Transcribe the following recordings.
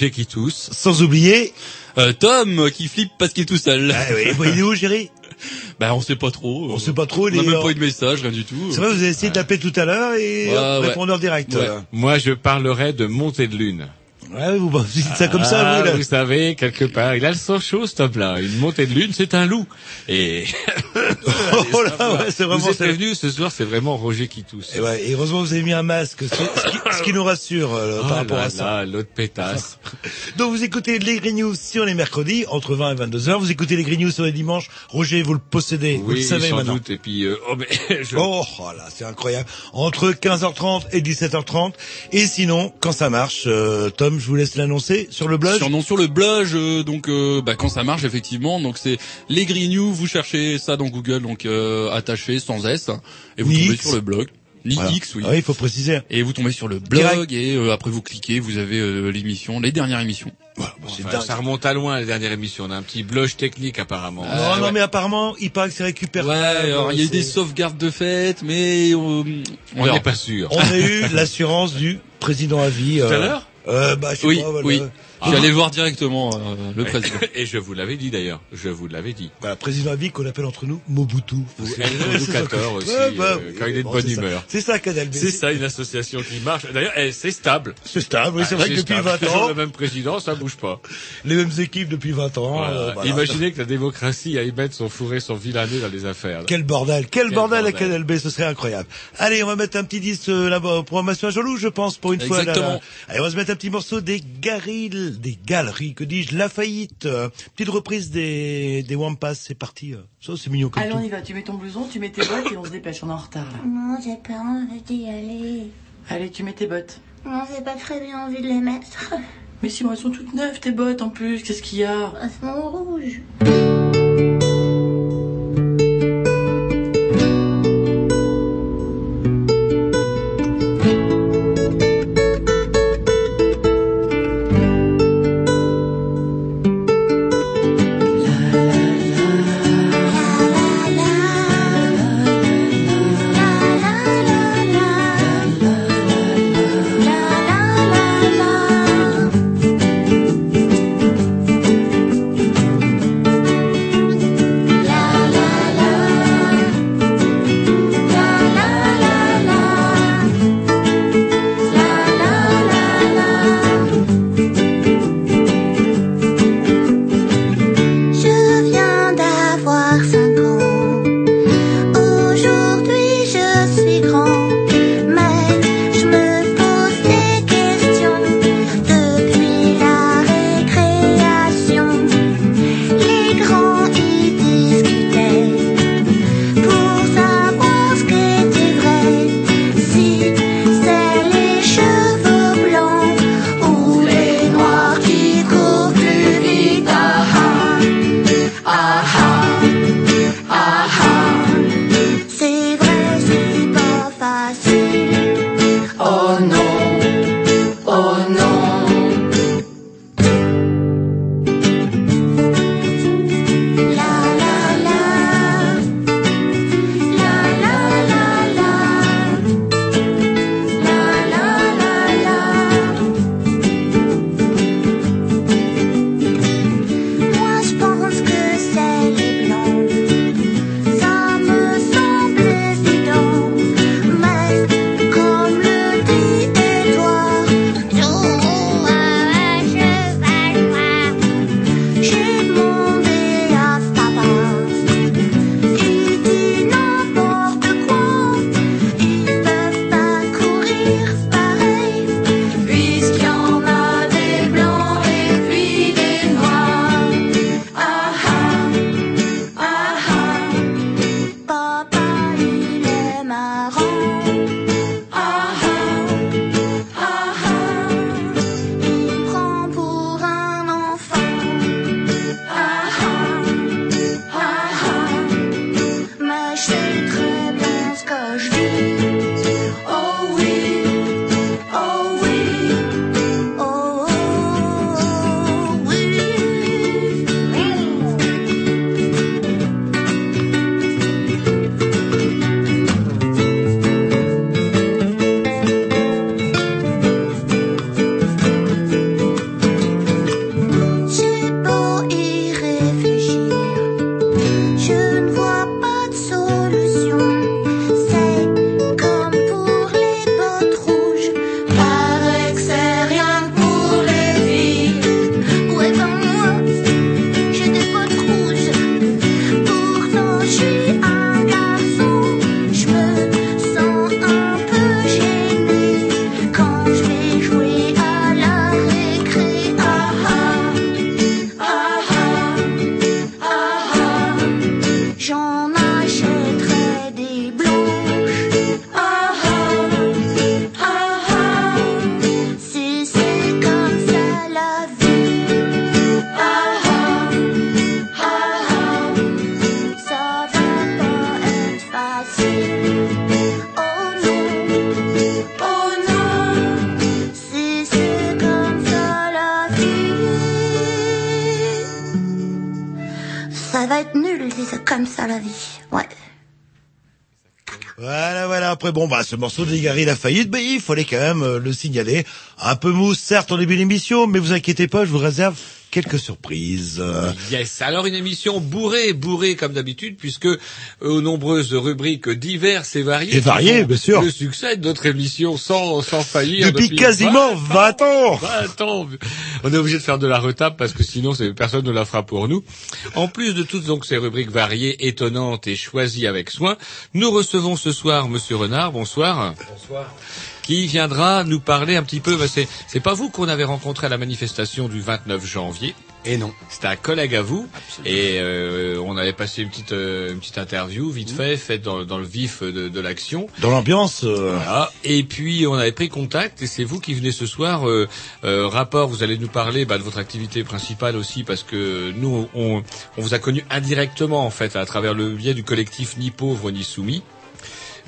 Roger qui tousse. sans oublier, Euh, Tom qui flippe parce qu'il est tout seul. ah oui, bon, il est où, Géry Bah on sait pas trop. On sait pas trop, On il a est même pas eu de message, rien du tout. C'est vrai, vous avez essayé de l'appeler tout à l'heure et Ouais, ouais. répondeur direct. Ouais. Ouais, Moi, je parlerai de montée de lune. vous, vous dites ça comme ça, Ah, vous, là? vous savez, quelque part, il a le sang chaud, ce homme-là. Une montée de lune, c'est un loup. Et Oh là, ouais, c'est vraiment vous êtes prévenu, ce soir, c'est vraiment Roger qui tousse. Et, ouais, et heureusement, vous avez mis un masque, ce qui, ce qui- ce qui nous rassure euh, Oh par rapport là à ça. là, l'autre pétasse. Donc, vous écoutez les Green News sur les mercredis, entre 20 et 22 heures. Vous écoutez les Green News sur les dimanches. Roger, vous le possédez, vous le Oui, savez sans maintenant. doute. Et puis, euh, oh, mais je... Oh, oh là, c'est incroyable. Entre 15h30 et 17h30. Et sinon, quand ça marche, euh, Tom, je vous laisse l'annoncer sur le blog. Sur, non, sur le blog, euh, donc euh, bah, quand ça marche effectivement, donc c'est les Green News, vous cherchez ça dans Google, donc euh, attaché sans S, et vous tombez sur le blog. Ni Voilà. X, oui. Ah oui, il faut préciser. Et vous tombez sur le blog Direct. et euh, après vous cliquez, vous avez euh, l'émission, les dernières émissions. Voilà, bon, c'est Enfin, ça remonte à loin, la dernière émission. On a un petit blush technique, apparemment. Non, Euh, non, ouais. mais apparemment, il paraît que c'est récupérable. Ouais, alors il y a eu des sauvegardes de fête, mais euh, On n'est pas sûr. On a eu l'assurance du président à vie. Tout euh, à l'heure euh, bah, je sais Oui, pas, voilà. oui. Je suis Ah. allé voir directement euh, le président. Et je vous l'avais dit d'ailleurs. Je vous l'avais dit. Voilà, président à vie qu'on appelle entre nous Mobutu. C'est éducateur aussi, Ouais, bah, euh, quand il est de bon, bonne humeur. C'est ça, Canal B. C'est ça, une association qui marche. D'ailleurs, eh, c'est stable. C'est stable, oui, c'est vrai que depuis stable. 20 Toujours ans, le même président, ça bouge pas. les mêmes équipes depuis 20 ans. Voilà. euh, voilà. Imaginez que la démocratie aille mettre son fourré, son vilané dans les affaires. Quel bordel, quel, bordel à bordel. Canal B, ce serait incroyable. Allez, on va mettre un petit disque euh, là-bas en programmation à Jean-Loup, je pense, pour une fois. Là, Exactement. là. Allez, on va se mettre un petit morceau des Des galeries, que dis-je, La Faillite. euh, petite reprise des, des Wampas, c'est parti. euh. Ça, c'est mignon comme Allez, on y va. Tu mets ton blouson, tu mets tes bottes et on se dépêche. On est en retard là. Non, j'ai pas envie d'y aller. Allez, tu mets tes bottes. Non, j'ai pas très bien envie de les mettre. Mais si, moi, elles sont toutes neuves, tes bottes en plus. Qu'est-ce qu'il y a? Elles sont rouges. Bah, ce morceau de Gary Lafayette, bah, il fallait quand même euh, le signaler. Un peu mousse, certes, en début d'émission, mais vous inquiétez pas, je vous réserve quelques surprises. Yes. Alors une émission bourrée, bourrée comme d'habitude, puisque euh, aux nombreuses rubriques diverses et variées, Et variées, bien sûr. le succès de notre émission sans sans faillir depuis, quasiment 20 ans 20 ans. On est obligé de faire de la retape parce que sinon c'est- personne ne la fera pour nous. En plus de toutes donc ces rubriques variées, étonnantes et choisies avec soin, nous recevons ce soir Monsieur Renard. Bonsoir. Bonsoir. Qui viendra nous parler un petit peu. bah, c'est c'est pas vous qu'on avait rencontré à la manifestation du 29 janvier. Et non. C'était un collègue à vous et euh, on avait passé une petite euh, une petite interview vite fait, faite dans, dans le vif de, de l'action. Dans l'ambiance, euh, Voilà. Et puis on avait pris contact et c'est vous qui venez ce soir. Euh, euh, rapport, vous allez nous parler bah, de votre activité principale aussi parce que nous on, on vous a connu indirectement en fait à travers le biais du collectif Ni pauvre ni soumis.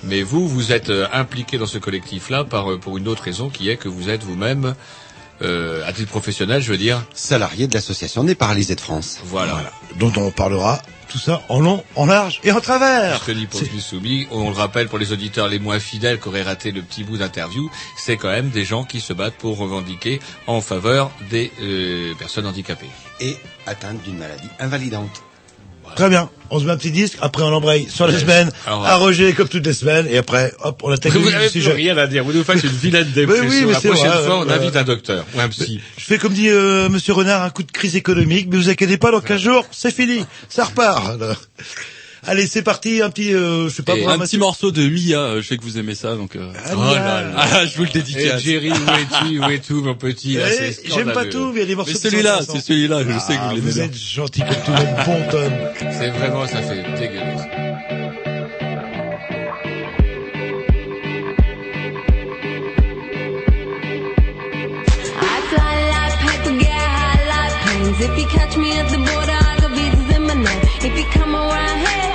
Mais vous, vous êtes euh, impliqué dans ce collectif-là par euh, pour une autre raison qui est que vous êtes vous-même euh, à titre professionnel, je veux dire. Salarié de l'association des paralysés de France. Voilà. voilà. dont on parlera tout ça en long, en large et en travers. Parce que pauvre ni soumis, on le rappelle pour les auditeurs les moins fidèles qui auraient raté le petit bout d'interview, c'est quand même des gens qui se battent pour revendiquer en faveur des euh, personnes handicapées. Et atteinte d'une maladie invalidante. Très bien. On se met un petit disque, après on embraye sur semaines, Alors, à Roger comme toutes les semaines, et après, hop, on attaque Vous le sujet. rien à dire, vous nous faites une vilaine dépression. oui, mais La prochaine vrai, fois, on euh, invite un docteur ou un psy. Je fais comme dit euh, Monsieur Renard, un coup de crise économique, mais vous inquiétez pas, dans 15 jours, c'est fini, ça repart. Allez, c'est parti, un petit, euh, je sais pas, Et un petit morceau de Mia, euh, je sais que vous aimez ça, donc. Euh... Ah, Oh Mia. là là. Ah, je vous le Et dédicace. Jerry, où es-tu, où es-tu, mon petit Eh, c'est J'aime pas tout, mais il y a des morceaux Mais celui-là, c'est celui-là, je sais que Ah, vous vous l'aimez êtes bien. gentil comme tout le bon Tom. C'est vraiment, ça fait dégueulasse. If you catch me at the border, I in my name. If you come around here,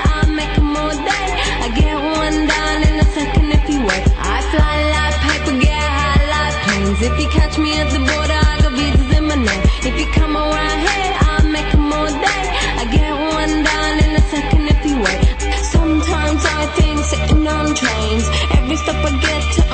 like. If you catch me at the border, I in my name. If you come around here, I'll make 'em all day. I get one down in a second if you wait. Sometimes I think sitting on trains. Every step I get to,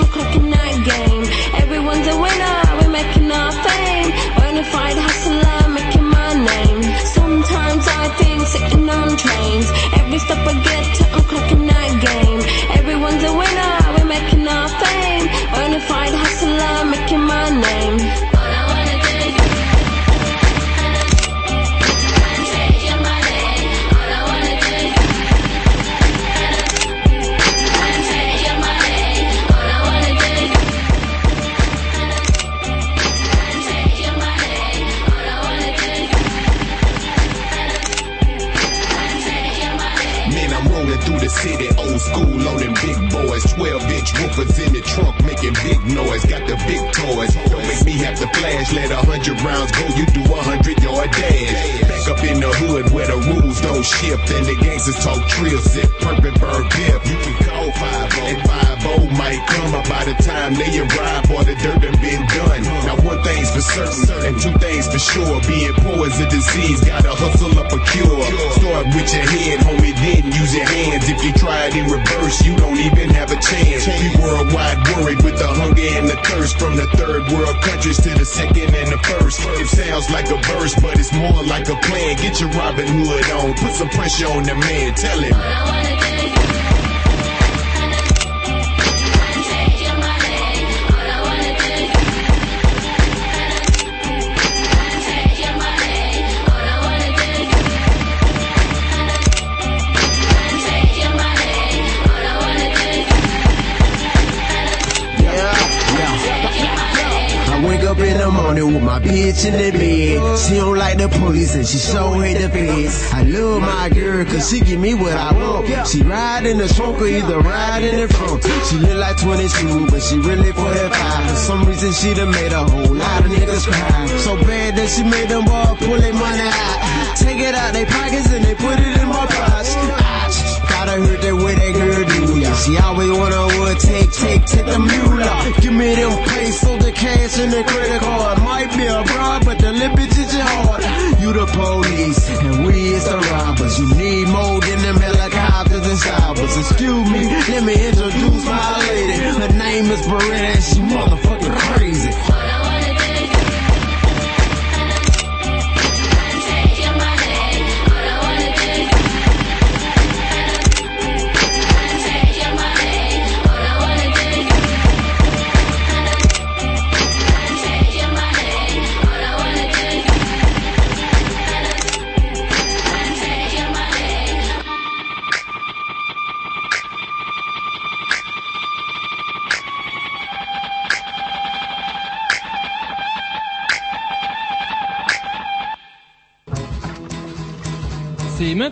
and the gangsters talk trill, sip, perfect bird pip. You can call 5 and 5 might come by the time they arrive or the dirt done been done. Now one thing's for certain sure. Being poor is a disease, gotta hustle up a cure. Start with your head, homie, then use your hands. If you try it in reverse, you don't even have a chance. We worldwide worried with the hunger and the thirst from the third world countries to the second and the first. It sounds like a verse, but it's more like a plan. Get your Robin Hood on, put some pressure on the man, tell him. Bitch in the bed. She don't like the police and she so hate the feds. I love my girl cause she give me what I want. She ride in the trunk or either ride in the front. She look like 22 but she really 45. For some reason she done made a whole lot of niggas cry. So bad that she made them all pull their money out. Take it out they pockets and they put it in my pockets. I heard that way that girl do ya. She always wanna would take, take, take the mule out. Give me them pesos, the cash, and the credit card. Might be a bribe, but the limit is your heart. You the police, and we is the robbers. You need more than them helicopters and cybers. Excuse me, let me introduce my lady. Her name is Beretta, and she motherfucking crazy.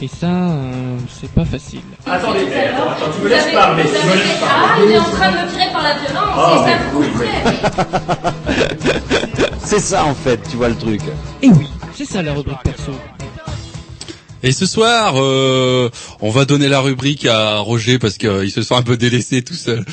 Et ça, euh, c'est pas facile. Attendez, attends, attends, tu me laisses parler, tu me laisses Ah, il est en train de me tirer par la violence, Ah, c'est ça oui, C'est ça en fait, tu vois le truc. Et oui, c'est ça la rubrique perso. Et ce soir, euh, on va donner la rubrique à Roger parce qu'il se sent un peu délaissé tout seul.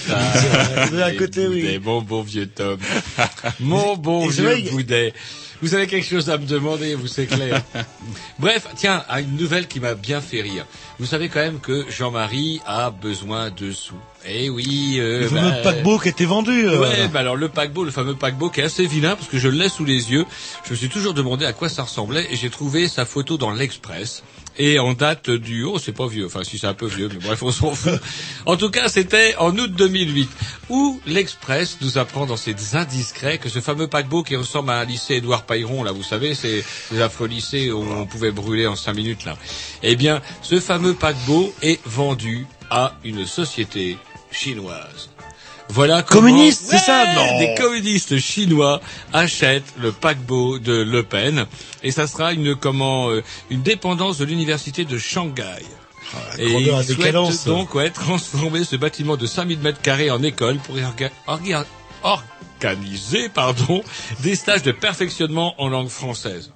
D'un côté, oui. Boudet, mon bon vieux Tom. mon bon Et vieux Boudet. Vous avez quelque chose à me demander, vous c'est clair. Bref, tiens, à une nouvelle qui m'a bien fait rire. Vous savez quand même que Jean-Marie a besoin de sous. Eh oui, euh, Le bah, fameux paquebot qui était vendu. euh. Ouais, bah alors le paquebot, le fameux paquebot qui est assez vilain parce que je l'ai sous les yeux. Je me suis toujours demandé à quoi ça ressemblait et j'ai trouvé sa photo dans l'Express. Et en date du... Oh, c'est pas vieux. Enfin, si c'est un peu vieux, mais bref, on s'en fout. En tout cas, c'était en août 2008 où l'Express nous apprend dans ses indiscrets que ce fameux paquebot qui ressemble à un lycée Édouard Pailleron, là, vous savez, c'est les affreux lycées où on pouvait brûler en cinq minutes, là. Eh bien, ce fameux paquebot est vendu à une société chinoise. Voilà comment- Communiste, c'est ça Non. Des communistes chinois achètent le paquebot de Le Pen et ça sera une comment euh, une dépendance de l'université de Shanghai. et grandeur, ils souhaitent donc ouais, transformer ce bâtiment de 5000 mètres carrés en école pour y orga- orga- organiser pardon, des stages de perfectionnement en langue française.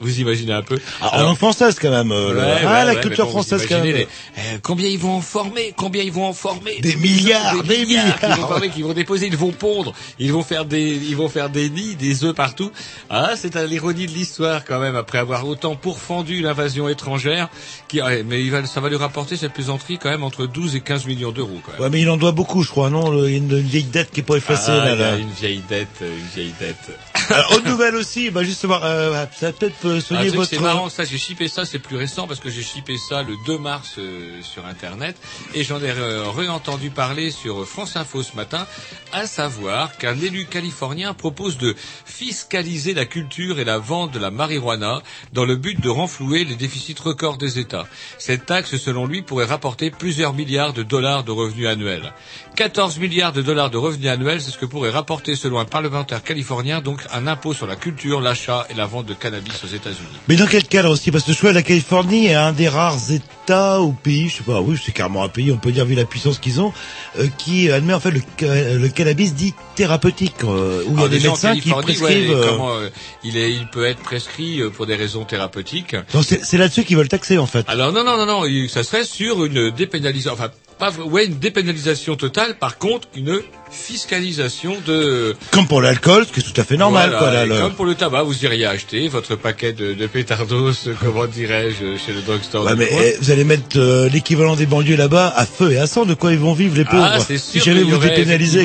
Vous imaginez un peu Ah, Alors- langue française quand même. euh, Ouais, ah, ouais, la culture bon, française quand même. les- euh, combien ils vont en former Combien ils vont en former Des milliards, des qu'ils vont milliards. former, qu'ils vont déposer, ils vont pondre, ils vont faire des, ils vont faire des nids, des œufs partout. Ah, c'est à l'ironie de l'histoire quand même. Après avoir autant pourfendu l'invasion étrangère, qui, ouais, mais il va, ça va lui rapporter cette plaisanterie quand même entre 12 et 15 millions d'euros. Ouais, mais il en doit beaucoup, je crois, non Il y a une, une vieille dette qui est pas effacée, Ah, là. il y a là. une vieille dette, une vieille dette. Alors, autre nouvelle aussi, bah justement, euh, ça peut-être euh, Ah, soigner votre... C'est marrant, ça, j'ai shippé ça, c'est plus récent parce que j'ai shippé ça le 2 mars euh, sur Internet et j'en ai euh, réentendu parler sur France Info ce matin, à savoir qu'un élu californien propose de fiscaliser la culture et la vente de la marijuana dans le but de renflouer les déficits records des États. Cette taxe, selon lui, pourrait rapporter plusieurs milliards de dollars de revenus annuels. 14 milliards de dollars de revenus annuels, c'est ce que pourrait rapporter, selon un parlementaire californien, donc un impôt sur la culture, l'achat et la vente de cannabis aux États-Unis. Mais dans quel cadre aussi? Parce que je crois que la Californie est un des rares États ou pays, je sais pas, oui, c'est carrément un pays, on peut dire vu la puissance qu'ils ont, euh, qui admet en fait le, le cannabis dit thérapeutique, euh, où il y a des médecins qui ouais, prescrivent... et euh, comment, euh, il, est, il peut être prescrit euh, pour des raisons thérapeutiques. donc c'est là-dessus qu'ils veulent taxer en fait. Alors non, non, non, non, ça serait sur une dépénalisation, enfin, pas, ouais, une dépénalisation totale, par contre, une fiscalisation de... Comme pour l'alcool, ce qui est tout à fait normal. Voilà, quoi, là, Comme pour le tabac, vous iriez acheter votre paquet de, de pétardos, euh, comment dirais-je, chez le drugstore. Ouais, mais eh, vous allez mettre euh, l'équivalent des banlieues là-bas à feu et à sang. De quoi ils vont vivre les pauvres? Ah, c'est Si jamais vous dépénalisez.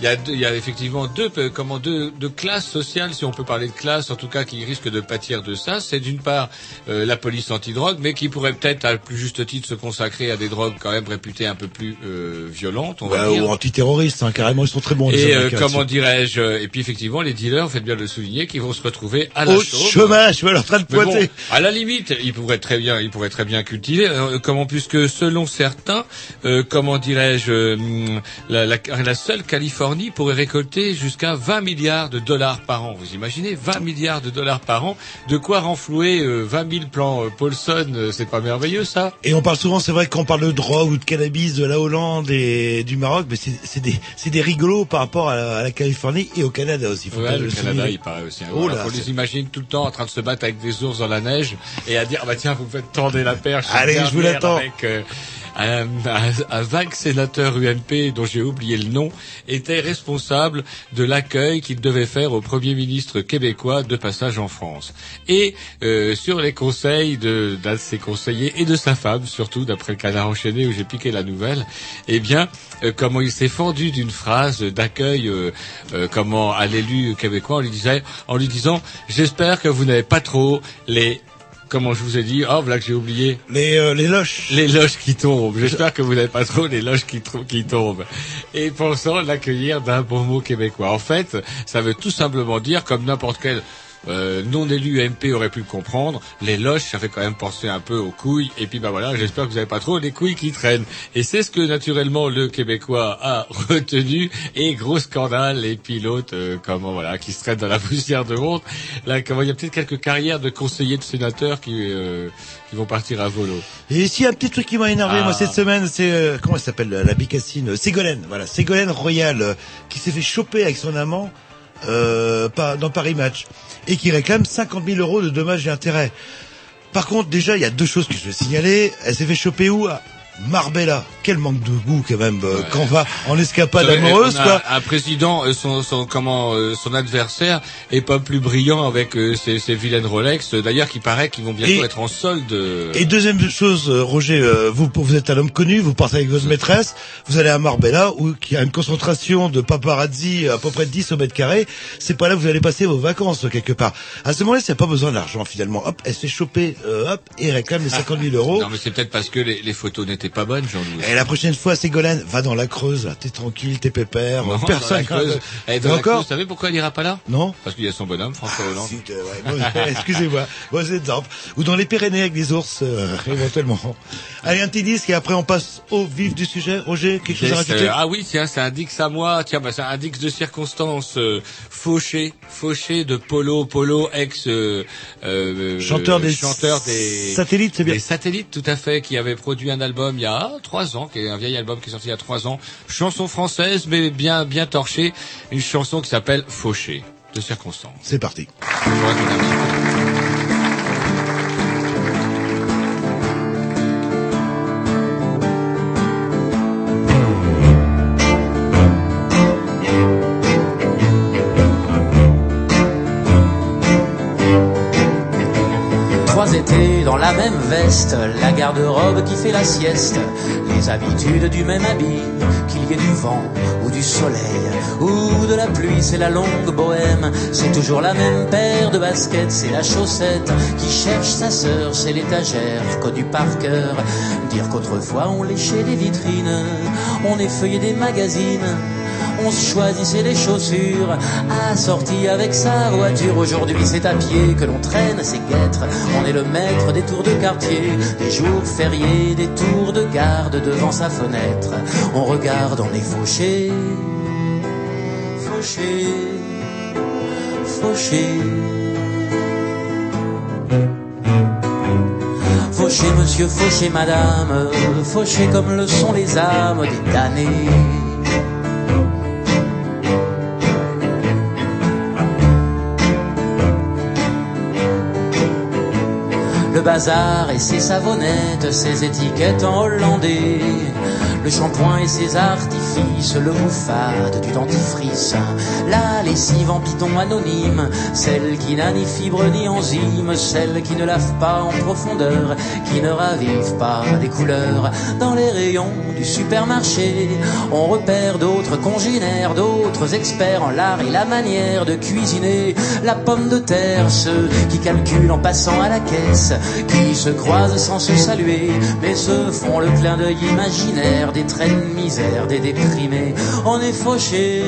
il y a, y effectivement deux, euh, comment deux, deux classes sociales, si on peut parler de classe, en tout cas, qui risquent de pâtir de ça. C'est d'une part euh, la police antidrogue, mais qui pourrait peut-être, à plus juste titre, se consacrer à des drogues quand même réputées un peu plus euh, violentes, on va dire. ou antiterroristes, hein, carrément, ils sont très bons. Et euh, comment dirais-je euh, Et puis effectivement, les dealers, faites bien de le souligner, qui vont se retrouver à la Au chaume. chômage, voilà, en train de bon, pointer. à la limite, il pourrait très bien, il pourrait très bien cultiver. euh, comment puisque selon certains, euh, comment dirais-je, hum, la, la, la seule Californie pourrait récolter jusqu'à 20 milliards de dollars par an. Vous imaginez 20 milliards de dollars par an, de quoi renflouer euh, 20 000 plans Paulson. euh, c'est pas merveilleux ça? Et on parle souvent, c'est vrai, quand on parle de drogue ou de cannabis de la Hollande et du Maroc, mais c'est des, des rigolos par rapport à la, à la Californie et au Canada aussi. Faut Ouais, pas le Canada, il paraît aussi. Hein. Oh là, on les imagine tout le temps en train de se battre avec des ours dans la neige et à dire, ah bah tiens, vous me faites tendre la perche. Allez, je vous l'attends. Avec, euh, un, un- un vague sénateur UMP dont j'ai oublié le nom était responsable de l'accueil qu'il devait faire au Premier ministre québécois de passage en France. Et euh, sur les conseils d'un de ses conseillers et de sa femme, surtout d'après le canard enchaîné où j'ai piqué la nouvelle, eh bien, euh, comment il s'est fendu d'une phrase d'accueil, euh, euh, comment à l'élu québécois, on lui disait, en lui disant, j'espère que vous n'avez pas trop les comment je vous ai dit, oh, voilà que j'ai oublié. Les, euh, les loches. Les loches qui tombent. J'espère que vous n'avez pas trop les loches qui, qui tombent. Et pensant l'accueillir d'un bon mot québécois. En fait, ça veut tout simplement dire, comme n'importe quel euh, non-élu MP aurait pu le comprendre, les loches, ça fait quand même penser un peu aux couilles. Et puis bah voilà, j'espère que vous n'avez pas trop les couilles qui traînent. Et c'est ce que naturellement le Québécois a retenu. Et gros scandale, les pilotes, euh, comment voilà, qui se traînent dans la poussière de honte. Là, comment il y a peut-être quelques carrières de conseillers de sénateurs qui euh, qui vont partir à volo. Et ici, un petit truc qui m'a énervé, Ah. moi, cette semaine, c'est, euh, comment elle s'appelle, la, la bicassine, euh, Ségolène, voilà, Ségolène Royal, euh, qui s'est fait choper avec son amant, euh, dans Paris Match, et qui réclame 50 000 euros de dommages et intérêts. Par contre, déjà, il y a deux choses que je veux signaler. Elle s'est fait choper où? Marbella. Quel manque de goût, quand même, euh, quand on va en escapade amoureuse, on a quoi. Un président, euh, son, son comment, euh, son adversaire est pas plus brillant avec euh, ses, ses vilaines Rolex. D'ailleurs, qui paraît qu'ils vont bientôt Et- être en solde. Et deuxième chose, Roger, vous, vous êtes un homme connu, vous partez avec votre maîtresse, vous allez à Marbella, où il y a une concentration de paparazzi à peu près de 10 au mètre carré. C'est pas là que vous allez passer vos vacances, quelque part. À ce moment-là, a pas besoin d'argent, finalement. Hop, elle se fait choper, euh, hop, et réclame les 50 000 euros. Non, mais c'est peut-être parce que les, les photos n'étaient pas bonnes, Jean-Louis. Et la prochaine fois, Ségolène, va dans la Creuse, là. T'es tranquille, t'es pépère. Non, personne. dans la Creuse. Eh, dans Et la encore Creuse, vous savez pourquoi elle ira pas là? Non. Parce qu'il y a son bonhomme, François Hollande. Ouais, bon, Excusez-moi, bon exemple. Ou dans les Pyrénées avec des ours, euh, éventuellement. Allez, un petit disque et après on passe au vif du sujet. Roger, quelque chose à rajouter? euh, ah oui, tiens, c'est un dix à moi. Tiens, bah, c'est un dix de circonstance. Euh, Fauché, Fauché de Polo, Polo, ex euh, euh, Chanteur des chanteur des satellites, c'est bien. Des satellites, tout à fait, qui avait produit un album il y a trois ans, qui est un vieil album qui est sorti il y a trois ans. Chanson française, mais bien bien torchée. Une chanson qui s'appelle Fauché de circonstance. C'est parti. Je vous la même veste, la garde-robe qui fait la sieste, les habitudes du même habit, qu'il y ait du vent ou du soleil ou de la pluie, c'est la longue bohème, c'est toujours la même paire de baskets, c'est la chaussette qui cherche sa sœur, c'est l'étagère connue par cœur. Dire qu'autrefois on léchait des vitrines, on effeuillait des magazines. On se choisissait les chaussures, assorties avec sa voiture. Aujourd'hui, c'est à pied que l'on traîne ses guêtres. On est le maître des tours de quartier, des jours fériés, des tours de garde devant sa fenêtre. On regarde, on est fauché, fauché, fauché. Fauché, monsieur, fauché, madame, fauché comme le sont les âmes des damnés. Bazar et ses savonnettes, ses étiquettes en hollandais, le shampoing et ses artifices, le mouffade du dentifrice, la lessive en bidon anonyme, celle qui n'a ni fibre ni enzyme, celle qui ne lave pas en profondeur, qui ne ravive pas les couleurs. Dans les rayons du supermarché, on repère d'autres congénères, d'autres experts en l'art et la manière de cuisiner. La pomme de terre, ceux qui calculent en passant à la caisse, qui se croisent sans se saluer, mais se font le clin d'œil imaginaire des traits de misère, des déprimés. On est fauché,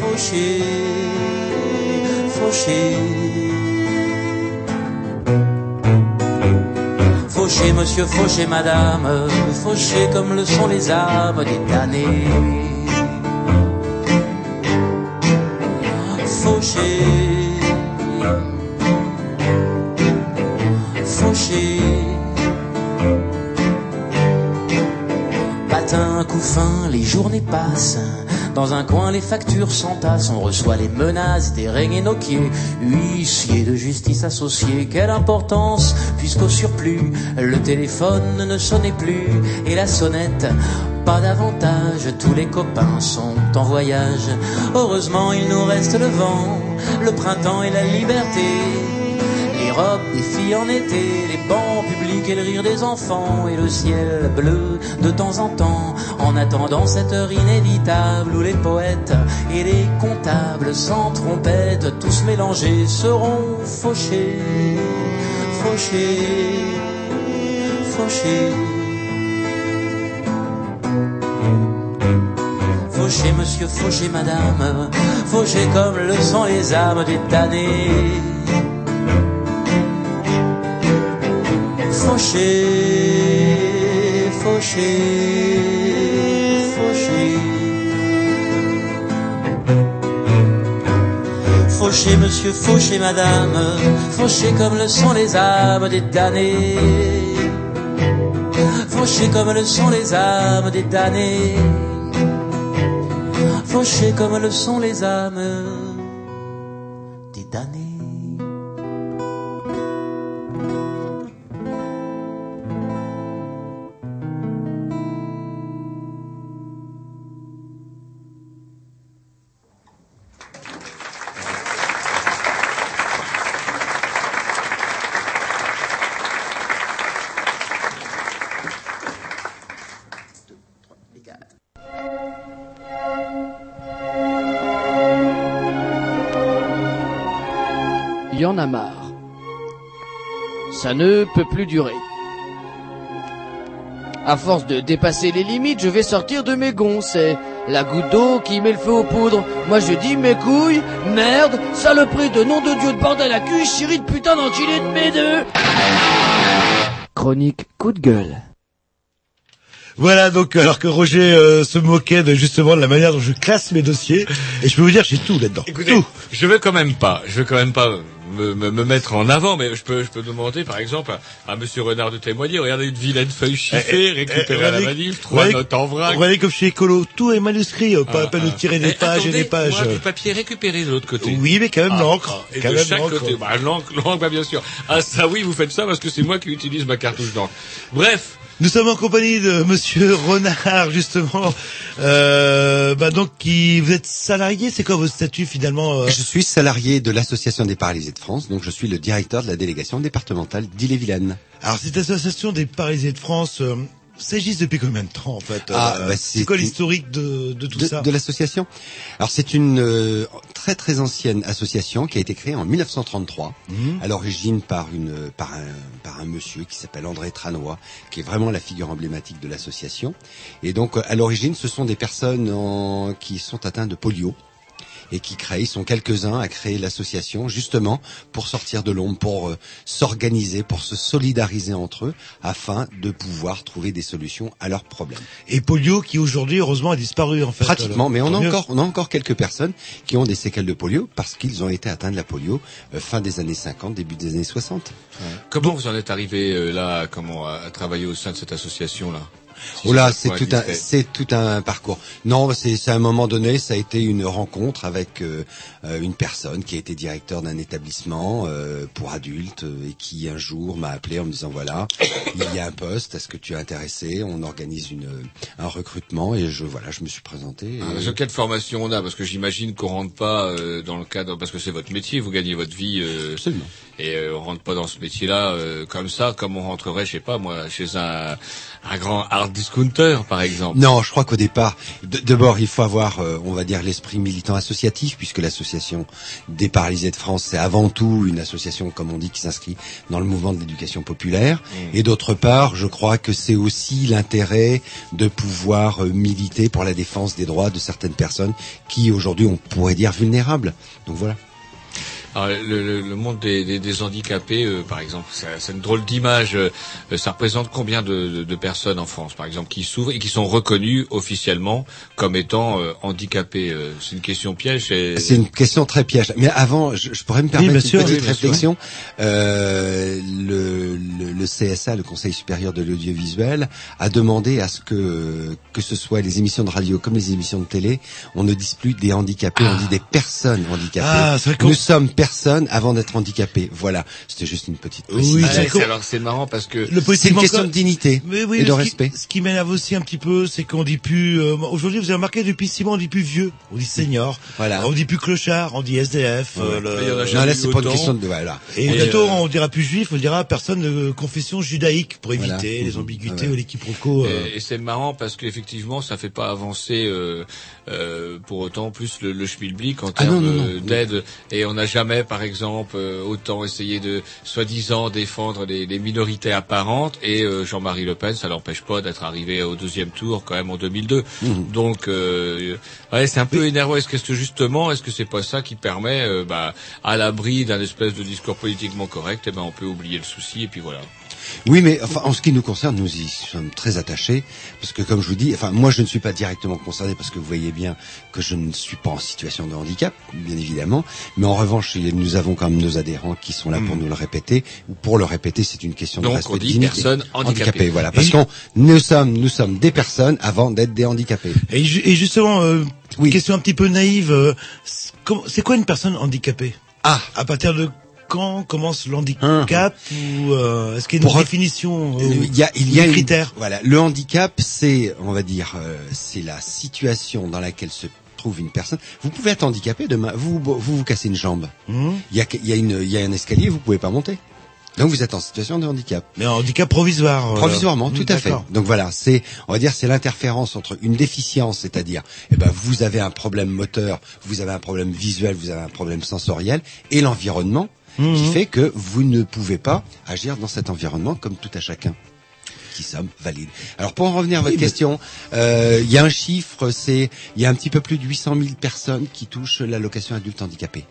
fauché, fauché. Fauché, monsieur, fauché, madame, fauché comme le sont les âmes des damnés. Fauché, fauché. Fin, les journées passent. Dans un coin, les factures s'entassent. On reçoit les menaces des règnes noquiers. Huissiers de justice associés. Quelle importance, puisqu'au surplus, le téléphone ne sonnait plus. Et la sonnette, pas davantage. Tous les copains sont en voyage. Heureusement, il nous reste le vent, le printemps et la liberté. Les robes des filles en été, les bancs publics et le rire des enfants et le ciel bleu de temps en temps, en attendant cette heure inévitable où les poètes et les comptables sans trompette, tous mélangés, seront fauchés, fauchés, fauchés. Fauché monsieur, fauché madame, fauché comme le sont les âmes des damnés. Fauché, fauché. Fauché monsieur, fauché madame, fauché comme le sont les âmes des damnés. Fauché comme le sont les âmes des damnés fauchés comme le sont les âmes a marre. Ça ne peut plus durer. À force de dépasser les limites, je vais sortir de mes gonds. C'est la goutte d'eau qui met le feu aux poudres. Moi je dis mes couilles, merde, saloperie de nom de Dieu de bordel à cul, chérie de putain d'enculé de mes deux. Chronique coup de gueule. Voilà donc alors que Roger euh, se moquait de justement de la manière dont je classe mes dossiers et je peux vous dire j'ai tout là-dedans. Écoutez, je veux quand même pas, je veux quand même pas me, me, me mettre en avant, mais je peux, je peux demander par exemple à, à Monsieur Renard de témoigner. Regardez une vilaine feuille chiffrée, récupérée à la manif, trois regardez- notes en vrac. Regardez comme chez Écolo, tout est manuscrit, euh, pas Ah, à peine de ah. tirer des Eh, pages et des pages. moi, du papier récupéré de l'autre côté. Oui, mais quand même Ah, l'encre. ah, Et Quand de même chaque l'encre. côté. Bah, l'encre, l'encre, bah, bien sûr. Ah, ça oui, vous faites ça parce que c'est moi qui utilise ma cartouche d'encre. Bref. Nous sommes en compagnie de Monsieur Renard, justement. Euh, bah donc, qui vous êtes salarié, c'est quoi votre statut finalement euh? Je suis salarié de l'Association des paralysés de France, donc je suis le directeur de la délégation départementale d'Ille-et-Vilaine. Alors cette association des paralysés de France euh, s'agisse depuis combien de temps en fait Ah, Euh, bah, C'est quoi l'historique de, de tout de, ça de l'association. Alors c'est une euh, très très ancienne association qui a été créée en 1933, Mhm. à l'origine par une par un par un monsieur qui s'appelle André Tranois, qui est vraiment la figure emblématique de l'association. Et donc à l'origine, ce sont des personnes en- qui sont atteintes de polio et qui créent, ils sont quelques-uns à créer l'association justement pour sortir de l'ombre, pour euh, s'organiser, pour se solidariser entre eux, afin de pouvoir trouver des solutions à leurs problèmes. Et polio qui aujourd'hui heureusement a disparu en fait. Pratiquement, alors. mais on a mieux. encore, on a encore quelques personnes qui ont des séquelles de polio parce qu'ils ont été atteints de la polio euh, fin des années 50, début des années 60. Comment vous en êtes arrivé euh, là, comment à, à travailler au sein de cette association là Oh là, c'est tout un, c'est tout un parcours. Non, c'est à un moment donné, ça a été une rencontre avec euh, euh, une personne qui a été directeur d'un établissement euh, pour adultes et qui un jour m'a appelé en me disant voilà, il y a un poste, est-ce que tu es intéressé? On organise une un recrutement et je voilà, je me suis présenté. et- Ah, Sur quelle formation on a? Parce que j'imagine qu'on rentre pas euh, dans le cadre, parce que c'est votre métier, vous gagnez votre vie. euh, Absolument. Et euh, on rentre pas dans ce métier-là euh, comme ça, comme on rentrerait, je sais pas moi, chez un, un grand hard discounter par exemple. Non, je crois qu'au départ, d'abord, il faut avoir, euh, on va dire, l'esprit militant associatif, puisque l'association des paralysés de France, c'est avant tout une association, comme on dit, qui s'inscrit dans le mouvement de l'éducation populaire. Mm. Et d'autre part, je crois que c'est aussi l'intérêt de pouvoir militer pour la défense des droits de certaines personnes qui, aujourd'hui, on pourrait dire vulnérables. Donc voilà. Alors, le, le- le monde des, des- des handicapés, euh, par exemple, c'est c'est une drôle d'image. euh, ça représente combien de, de- de personnes en France, par exemple, qui souffrent et qui sont reconnues officiellement comme étant euh, handicapées euh, C'est une question piège. et- C'est une question très piège. Mais avant, je, je pourrais me Oui, permettre une petite oui, réflexion. Euh, le, le, le CSA, le Conseil supérieur de l'audiovisuel, a demandé à ce que que ce soit les émissions de radio comme les émissions de télé, on ne dise plus des handicapés, on dit des personnes handicapées. Ah, c'est vrai qu'on- Nous sommes personne avant d'être handicapé. Voilà, c'était juste une petite Oui, précision. Ah, ouais, c'est- alors c'est marrant parce que Le c'est une question de dignité Mais oui, et de ce qui- respect. Ce qui m'énerve aussi un petit peu, c'est qu'on dit plus. euh, Aujourd'hui, vous avez remarqué depuis six mois, on dit plus vieux, on dit senior. Voilà. On dit plus clochard, on dit SDF. euh, le- en a Non, là, c'est pas une question de voilà. Et, bientôt, euh, on dira plus juif, on dira personne de confession judaïque pour éviter Voilà. les Mhm. ambiguïtés Ah ouais. ou les quiproquos. euh. Et, et c'est marrant parce qu'effectivement, ça fait pas avancer euh, euh, pour autant plus le, le schmilblick en Ah termes euh, d'aide. Et on n'a jamais, par exemple, euh, autant essayé de soi-disant défendre les, les minorités apparentes. Et euh, Jean-Marie Le Pen, ça l'empêche pas d'être arrivé au deuxième tour quand même en 2002. Mhm. Donc, euh, ouais, c'est un peu énervant. Est-ce que justement, est-ce que c'est pas ça qui permet, euh, bah, à l'abri d'un espèce de discours politiquement correct, eh ben, on peut oublier le souci et puis voilà. Oui, mais enfin, en ce qui nous concerne, nous y sommes très attachés, parce que comme je vous dis, enfin, moi, je ne suis pas directement concerné, parce que vous voyez bien que je ne suis pas en situation de handicap, bien évidemment, mais en revanche, nous avons quand même nos adhérents qui sont là pour nous le répéter, ou pour le répéter, c'est une question Hmm. Donc, de respect on de dit personnes handicapées. voilà, parce qu'on nous sommes, nous sommes des personnes avant d'être des handicapés. Et, ju- et justement, euh, Oui. question un petit peu naïve, euh, c'est quoi une personne handicapée? Ah, À partir de quand commence l'handicap ou euh, est-ce qu'il y a une Pour- définition euh, il y a, il y a une- critères Voilà, le handicap, c'est, on va dire, euh, c'est la situation dans laquelle se trouve une personne. Vous pouvez être handicapé demain, vous vous, vous cassez une jambe. Mhm. Il y a, il y a une, il y a un escalier, vous pouvez pas monter. Donc vous êtes en situation de handicap. Mais un handicap provisoire. euh, Provisoirement, tout à fait. Donc voilà, c'est, on va dire, c'est l'interférence entre une déficience, c'est-à-dire, eh ben, vous avez un problème moteur, vous avez un problème visuel, vous avez un problème sensoriel, et l'environnement, qui Mhm. fait que vous ne pouvez pas agir dans cet environnement comme tout à chacun qui sommes valides. Alors pour en revenir à votre Oui, mais- question, euh, il y a un chiffre, c'est il y a un petit peu plus de 800 000 personnes qui touchent l'allocation adulte handicapé.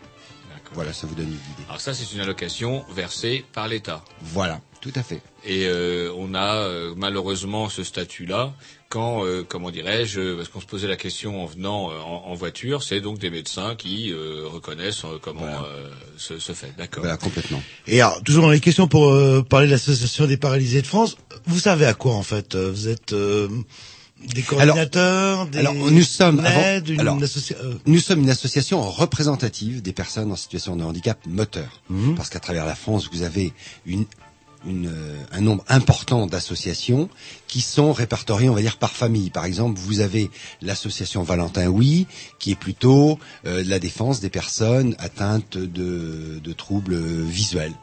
Voilà, ça vous donne une idée. Alors ça, c'est une allocation versée par l'État. Voilà, tout à fait. Et euh, on a euh, malheureusement ce statut-là quand, euh, comment dirais-je, parce qu'on se posait la question en venant euh, en, en voiture, c'est donc des médecins qui euh, reconnaissent euh, comment euh, ce, ce fait. D'accord. Voilà, complètement. Et alors, toujours dans les questions pour euh, parler de l'association des paralysés de France, vous savez à quoi en fait euh, Vous êtes euh, des coordinateurs, des alors, nous sommes une avant- aide, une alors, euh, Nous sommes une association représentative des personnes en situation de handicap moteur. Parce qu'à travers la France, vous avez une, euh, un nombre important d'associations qui sont répertoriées, on va dire, par famille. Par exemple, vous avez l'association Valentin Oui, qui est plutôt euh, la défense des personnes atteintes de, de troubles visuels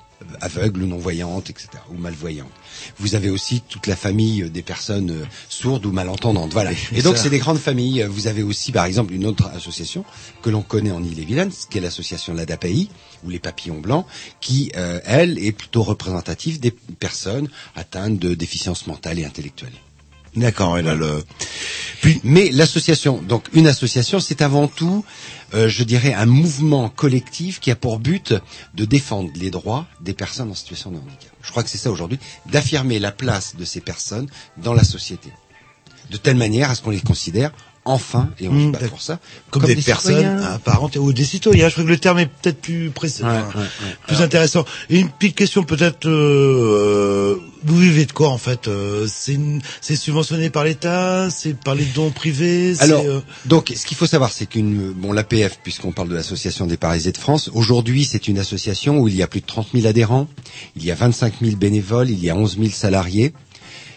aveugles ou non-voyantes, etc., ou malvoyantes. Vous avez aussi toute la famille des personnes euh, sourdes ou malentendantes. Voilà. Et donc c'est des grandes familles. Vous avez aussi, par exemple, une autre association que l'on connaît en Ille-et-Vilaine, qui est l'association l'ADAPAI, ou les papillons blancs, qui, euh, elle, est plutôt représentative des personnes atteintes de déficience mentale et intellectuelle. D'accord, et là le. Puis, mais l'association, donc une association, c'est avant tout, euh, je dirais, un mouvement collectif qui a pour but de défendre les droits des personnes en situation de handicap. Je crois que c'est ça aujourd'hui, d'affirmer la place de ces personnes dans la société, de telle manière à ce qu'on les considère enfin, et on Mmh, se bat d'accord. pour ça, Comme, des, personnes citoyens. apparentes ou des citoyens. Je crois que le terme est peut-être plus précis, Ouais, enfin, ouais, ouais. plus intéressant. Et une petite question peut-être. Euh, vous vivez de quoi en fait Euh, C'est une- subventionné par l'État, c'est par les dons privés. Alors, euh, donc, ce qu'il faut savoir, c'est qu'une, bon, l'APF, puisqu'on parle de l'association des paralysés de France, aujourd'hui, c'est une association où il y a plus de 30 000 adhérents, il y a 25 000 bénévoles, il y a 11 000 salariés.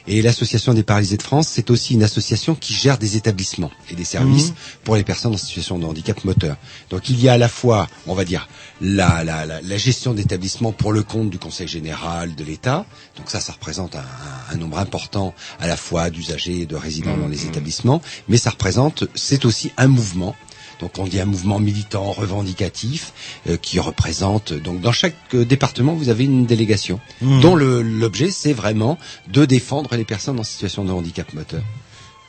Et l'association des paralysés de France, c'est aussi une association qui gère des établissements et des services Mhm. pour les personnes en situation de handicap moteur. Donc il y a à la fois, on va dire, la, la, la, la gestion d'établissements pour le compte du Conseil général de l'État. Donc ça, ça représente un, un- un nombre important à la fois d'usagers et de résidents dans les établissements, mais ça représente, c'est aussi un mouvement. Donc on dit un mouvement militant revendicatif euh, qui représente donc dans chaque euh, département vous avez une délégation Mhm. dont le- l'objet c'est vraiment de défendre les personnes en situation de handicap moteur.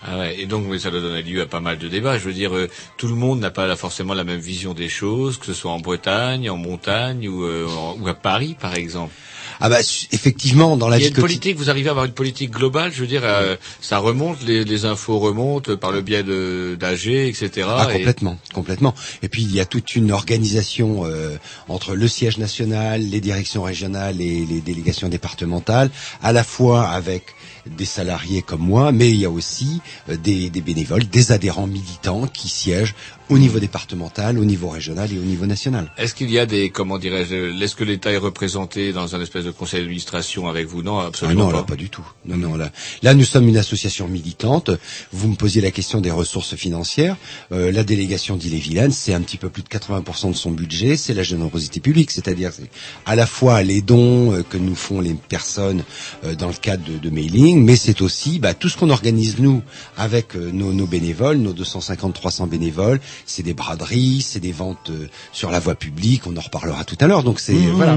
Ah ouais, et donc mais ça doit donner lieu à pas mal de débats. Je veux dire, euh, tout le monde n'a pas forcément la même vision des choses, que ce soit en Bretagne, en montagne ou, euh, en- ou à Paris, par exemple. Ah bah effectivement dans la vie politique, vous arrivez à avoir une politique globale, je veux dire, euh, ça remonte, les, les infos remontent par le biais de d'AG, etc. Ah, et- complètement, complètement. Et puis il y a toute une organisation euh, entre le siège national, les directions régionales et les délégations départementales, à la fois avec des salariés comme moi, mais il y a aussi euh, des, des bénévoles, des adhérents militants qui siègent au niveau départemental, au niveau régional et au niveau national. Est-ce qu'il y a des, comment dirais-je, est-ce que l'État est représenté dans un espèce de conseil d'administration avec vous? Non, Ah absolument non, pas. là, pas du tout. Non, non, là, là, nous sommes une association militante. Vous me posiez la question des ressources financières. Euh, la délégation d'Ille-et-Vilaine, c'est un petit peu plus de 80% de son budget, c'est la générosité publique, c'est-à-dire c'est à la fois les dons euh, que nous font les personnes euh, dans le cadre de, de mailing, mais c'est aussi bah, tout ce qu'on organise nous avec euh, nos, nos bénévoles, nos 250-300 bénévoles. C'est des braderies, c'est des ventes euh, sur la voie publique. On en reparlera tout à l'heure. Donc c'est Mhm. voilà.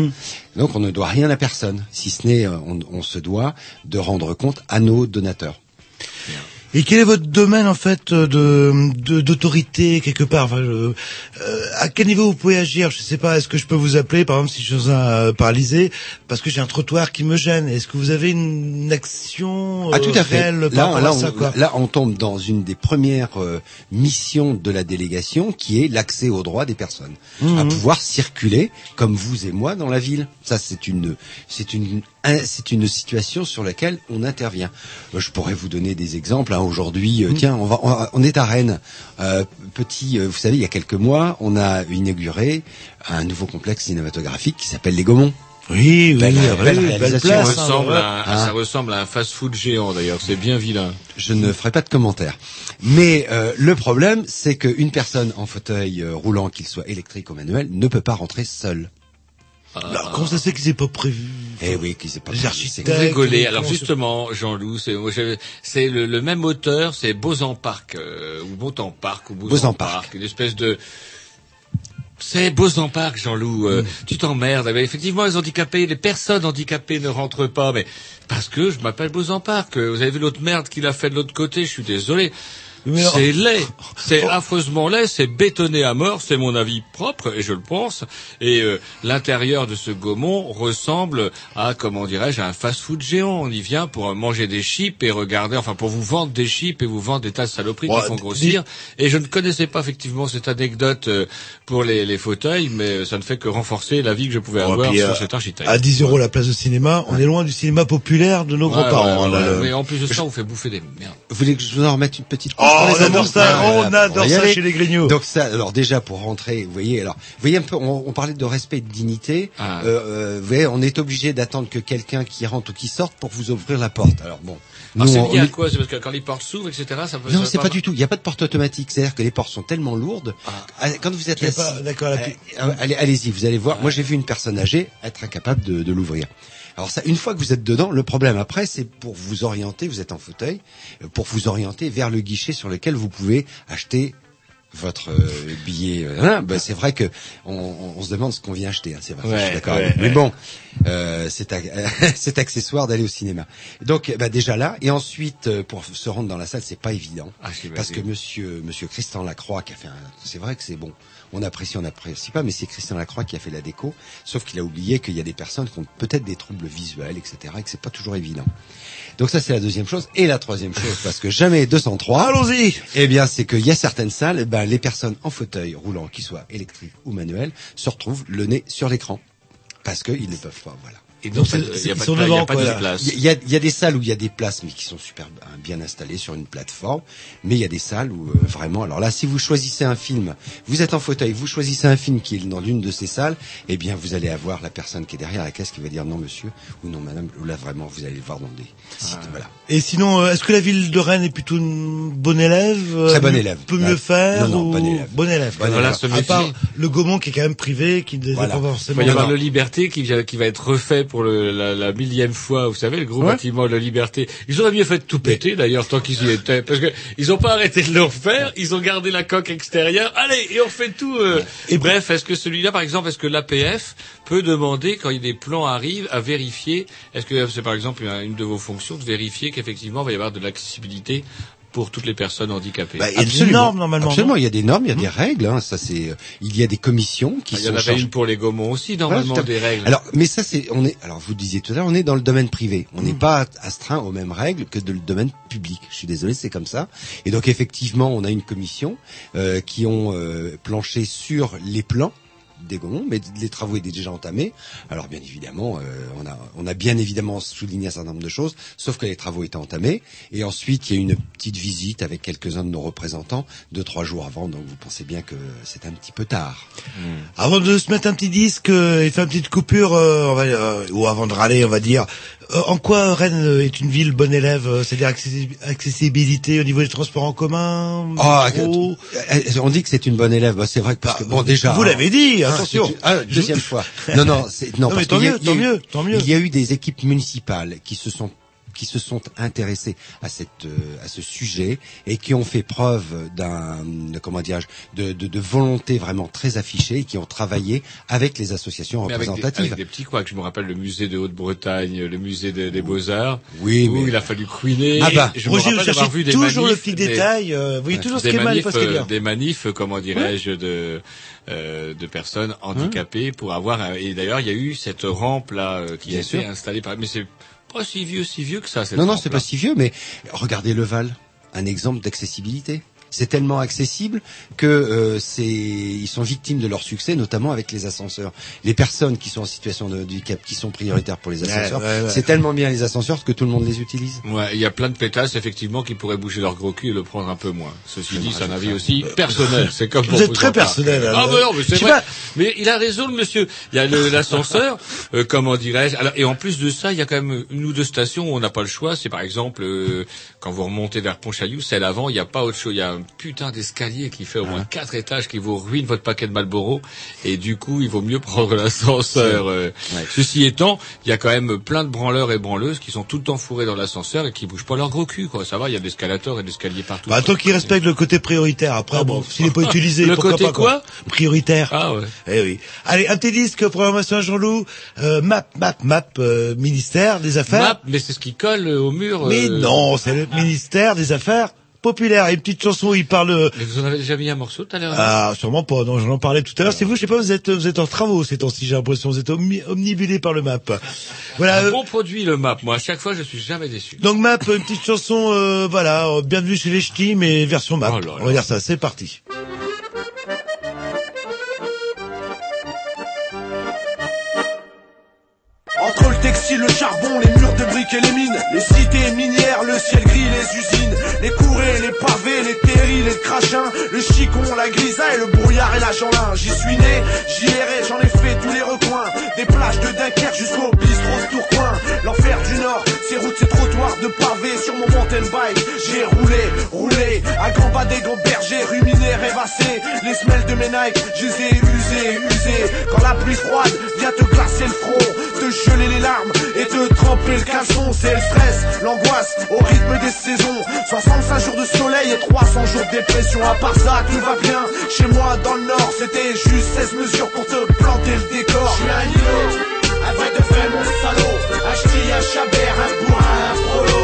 Donc on ne doit rien à personne, si ce n'est euh, on, on se doit de rendre compte à nos donateurs. Et quel est votre domaine en fait de de- d'autorité quelque part enfin, je- euh, À quel niveau vous pouvez agir Je sais pas. Est-ce que je peux vous appeler par exemple si je suis un euh, paralysé parce que j'ai un trottoir qui me gêne Est-ce que vous avez une action Ah tout euh, à fait. par Là, là, à ça, on, là, on tombe dans une des premières euh, missions de la délégation, qui est l'accès aux droits des personnes, Mhm. à pouvoir circuler comme vous et moi dans la ville. Ça, c'est une, c'est une, un- c'est une situation sur laquelle on intervient. Euh, Je pourrais vous donner des exemples. hein. Aujourd'hui, euh, tiens, on va, on, va- on est à Rennes. Euh, petit, euh, vous savez, il y a quelques mois, on a inauguré un nouveau complexe cinématographique qui s'appelle les Gaumont. Oui, oui, Belle-. Ça place, hein, ressemble, ouais. à, un- Hein ça ressemble à un fast-food géant d'ailleurs, c'est bien vilain. Je ne ferai pas de commentaires. Mais euh, le problème, c'est qu'une personne en fauteuil euh, roulant, qu'il soit électrique ou manuel, ne peut pas rentrer seule. Alors, comment ça fait qu'ils aient pas prévu Eh oui, qu'ils aient pas c'est- rigolez. comment Alors justement, Jean-Loup, c'est c'est le, le même auteur, c'est Beauxan Park euh, ou Beautemps Park ou Beauxan Beauxan Park. Park, une espèce de c'est Beauxan Park, Jean-Loup. euh, Mm. Tu t'emmerdes. Mais effectivement, les handicapés, les personnes handicapées ne rentrent pas. Mais parce que je m'appelle Beauxan Park. Euh, Vous avez vu l'autre merde qu'il a fait de l'autre côté. Je suis désolé. C'est laid, c'est affreusement laid, c'est bétonné à mort, c'est mon avis propre et je le pense. Et euh, l'intérieur de ce Gaumont ressemble à comment dirais-je à un fast-food géant. On y vient pour manger des chips et regarder, enfin pour vous vendre des chips et vous vendre des tas de saloperies Ouais, qui font grossir. Et je ne connaissais pas effectivement cette anecdote euh, pour les, les fauteuils, mais ça ne fait que renforcer l'avis que je pouvais avoir sur euh, cet architecte. À 10 euros la place de cinéma, on est loin du cinéma populaire de nos Ouais, grands-parents. ouais, là, ouais, le- Mais en plus de ça, on fait bouffer des merdes. Vous voulez que je vous en remette une petite Oh, couche les on adore ça, Ah, on adore ça chez les Grignoux. Donc ça, alors déjà pour rentrer, vous voyez, alors, vous voyez un peu, on, on parlait de respect et de dignité. Ah. Euh, euh, vous voyez, on est obligé d'attendre que quelqu'un qui rentre ou qui sorte pour vous ouvrir la porte. Alors bon, Alors nous, c'est lié on à est- quoi? C'est parce que quand les portes s'ouvrent, etc. Ça peut, Non, ça c'est peut pas du tout. Il n'y a pas de porte automatique. C'est-à-dire que les portes sont tellement lourdes. Ah, Quand vous êtes assis, pas d'accord euh, allez, allez-y, vous allez voir. Moi, j'ai vu une personne âgée être incapable de, de l'ouvrir. Alors ça, une fois que vous êtes dedans, le problème après, c'est pour vous orienter. Vous êtes en fauteuil, euh, pour vous orienter vers le guichet sur lequel vous pouvez acheter votre euh, billet. euh, hein. Ben, c'est vrai que on, on- se demande ce qu'on vient acheter. hein, c'est vrai. je Ouais, suis d'accord. ouais. Mais bon, euh, c'est c'est accessoire d'aller au cinéma. Donc, bah, déjà là, et ensuite euh, pour se rendre dans la salle, c'est pas évident. Ah. Parce que monsieur, monsieur Christian Lacroix qui a fait un, c'est vrai que c'est bon. On apprécie, on n'apprécie pas, mais c'est Christian Lacroix qui a fait la déco. Sauf qu'il a oublié qu'il y a des personnes qui ont peut-être des troubles visuels, etc., et que c'est pas toujours évident. Donc ça, c'est la deuxième chose. Et la troisième chose, parce que jamais 203. Allons-y. Eh bien, c'est qu'il y a certaines salles, eh ben, les personnes en fauteuil roulant, qu'ils soient électriques ou manuels, se retrouvent le nez sur l'écran. Parce qu'ils ne peuvent pas, voilà. Et donc, c'est- il n'y a ils pas sont de, il a pas place. Il y, a, il y a des salles où il y a des places, mais qui sont super bien installées sur une plateforme. Mais il y a des salles où euh, vraiment. Alors là, si vous choisissez un film, vous êtes en fauteuil, vous choisissez un film qui est dans l'une de ces salles, eh bien, vous allez avoir la personne qui est derrière la caisse qui va dire non, monsieur ou non, madame. Ou là, vraiment, vous allez le voir dans des sites. Voilà. Et sinon, euh, est-ce que la ville de Rennes est plutôt une bonne élève euh, Très bonne élève. Peut Ouais. mieux faire Non, non, ou... bonne élève. Bonne élève. Bonne Voilà, élève. À part le Gaumont qui est quand même privé, qui ne Voilà. pas Il forcément. va y avoir le Liberté qui, vient- qui va être refait pour le, la, la millième fois. Vous savez, le gros Ouais. bâtiment de la Liberté. Ils auraient mieux fait de tout péter d'ailleurs tant qu'ils y étaient, parce que ils ont pas arrêté de le refaire. Ils ont gardé la coque extérieure. Allez, et on refait tout. euh. Et bref, est-ce que celui-là, par exemple, est-ce que l'APF peut demander quand des plans arrivent à vérifier Est-ce que c'est par exemple une de vos fonctions de vérifier qu'effectivement il va y avoir de l'accessibilité pour toutes les personnes handicapées. Bah, il y a des normes, normalement, Absolument, il y a des normes, il y a des règles. Hein, ça c'est, euh, il y a des commissions qui Ah, il y sont en avait chargées- une pour les Gaumont aussi, Voilà, normalement, tout à- des règles. Alors, mais ça c'est, on est, alors vous disiez tout à l'heure, on est dans le domaine privé. On n'est pas astreint aux mêmes règles que de le domaine public. Je suis désolé, c'est comme ça. Et donc effectivement, on a une commission euh, qui ont euh, planché sur les plans des mais les travaux étaient déjà entamés. Alors bien évidemment, euh, on a on a bien évidemment souligné un certain nombre de choses, sauf que les travaux étaient entamés. Et ensuite, il y a eu une petite visite avec quelques-uns de nos représentants deux trois jours avant. Donc vous pensez bien que c'est un petit peu tard. Avant de se mettre un petit disque euh, et faire une petite coupure, euh, on va, euh, ou avant de râler, on va dire, en quoi Rennes euh, est une ville bonne élève euh, C'est-à-dire accessi- accessibilité au niveau des transports en commun Ah, euh, on dit que c'est une bonne élève. Bah, c'est vrai que parce que bon déjà. vous l'avez dit, Ah, attention. une- ah, deuxième fois. Non non, c'est non Non, parce tant qu'il y a- mieux, il y a tant eu- mieux, tant mieux. Il y a eu des équipes municipales qui se sont qui se sont intéressées à cette euh, à ce sujet et qui ont fait preuve d'un de- comment dirais-je de, de, de volonté vraiment très affichée et qui ont travaillé avec les associations Mais avec des, représentatives. avec des petits couacs. Je me rappelle le musée de Haute-Bretagne, le musée des, des Beaux-Arts. Oui, où mais- il a fallu couiner. Ah bah, je Roger, me vous rappelle cherchez vu des toujours le manifs, petit des- détail, euh, vous voyez toujours ce des qui est mal et manifs, pas ce qui est euh. Des manifs, euh, comment dirais-je, de euh, de personnes handicapées pour avoir. un- Et d'ailleurs, il y a eu cette rampe là euh, qui Bien a sûr. été installée par. Mais c'est pas si vieux, si vieux que ça. Cette Non, non, c'est pas si vieux, mais regardez le Val, un exemple d'accessibilité. C'est tellement accessible que euh, c'est ils sont victimes de leur succès, notamment avec les ascenseurs. Les personnes qui sont en situation de handicap, qui sont prioritaires pour les ascenseurs, ouais, ouais. c'est tellement bien les ascenseurs que tout le monde les utilise. Ouais, il y a plein de pétasses effectivement qui pourraient bouger leur gros cul et le prendre un peu moins. Ceci dit, c'est un avis aussi personnel. C'est comme Vous êtes très personnel, Ah alors. bah non, mais c'est vrai. pas. Mais il a raison, le monsieur. Il y a le- l'ascenseur, euh, comment dirais-je. Alors et en plus de ça, il y a quand même une ou deux stations où on n'a pas le choix. C'est par exemple euh, quand vous remontez vers Pontchaillou, c'est l'avant. Il n'y a pas autre chose. Il y a un putain d'escalier qui fait au moins quatre étages qui vous ruine votre paquet de Malboro. Et du coup, il vaut mieux prendre l'ascenseur. euh. Ceci étant, il y a quand même plein de branleurs et branleuses qui sont tout le temps fourrés dans l'ascenseur et qui bougent pas leur gros cul. Quoi. Ça va, il y a de l'escalator et de l'escalier partout. Bah, tant qu'il respecte le côté prioritaire. Après, bon, s'il n'est pas utilisé, Le pourquoi côté pas, quoi Prioritaire. Ah ouais. Eh oui. Allez, un petit disque, programmation Jean-Loup, euh, map, map, map, euh, ministère des Affaires. Map, mais c'est ce qui colle au mur. Mais non, c'est le ministère des Affaires populaires. Et une petite chanson où il parle... euh, Mais vous en avez déjà mis un morceau tout à l'heure Ah, sûrement pas. Non, j'en parlais tout à l'heure. C'est vous, je sais pas, vous êtes, vous êtes en travaux ces temps-ci, j'ai l'impression. Vous êtes omni- omnibulé par le map. Voilà. Un bon produit le map. Moi, à chaque fois, je suis jamais déçu. donc map, une petite chanson, euh, voilà, euh, bienvenue chez les ch'tis, mais version map. Oh là là. On va dire ça, c'est parti. Entre le textile, le charbon, les murs de briques et les mines, les cités minières, le ciel gris, les usines, les courées, les pavés, les terris, les crachins, le chicon, la grisaille, le brouillard et la jeanlin. J'y suis né, j'y erré, j'en ai fait tous les recoins, des plages de Dunkerque jusqu'au bistrot Tourcoing. L'enfer du Nord, ces routes, ces trottoirs de pavés sur mon mountain bike. J'ai roulé, roulé, à grands bas des grands bergers, ruminé, rêvassé, les semelles de mes Nike, je les ai usées, usées. Quand la pluie froide vient te glacer le front, geler les larmes et te tremper le caleçon. C'est le stress, l'angoisse au rythme des saisons. 65 jours de soleil et 300 jours de dépression. À part ça, tout va bien. Chez moi, dans le nord, c'était juste 16 mesures pour te planter le décor. Je suis un îlot, un vrai de vrai, mon salaud. Ch'ti, un chabert, un bourrin, un prolo.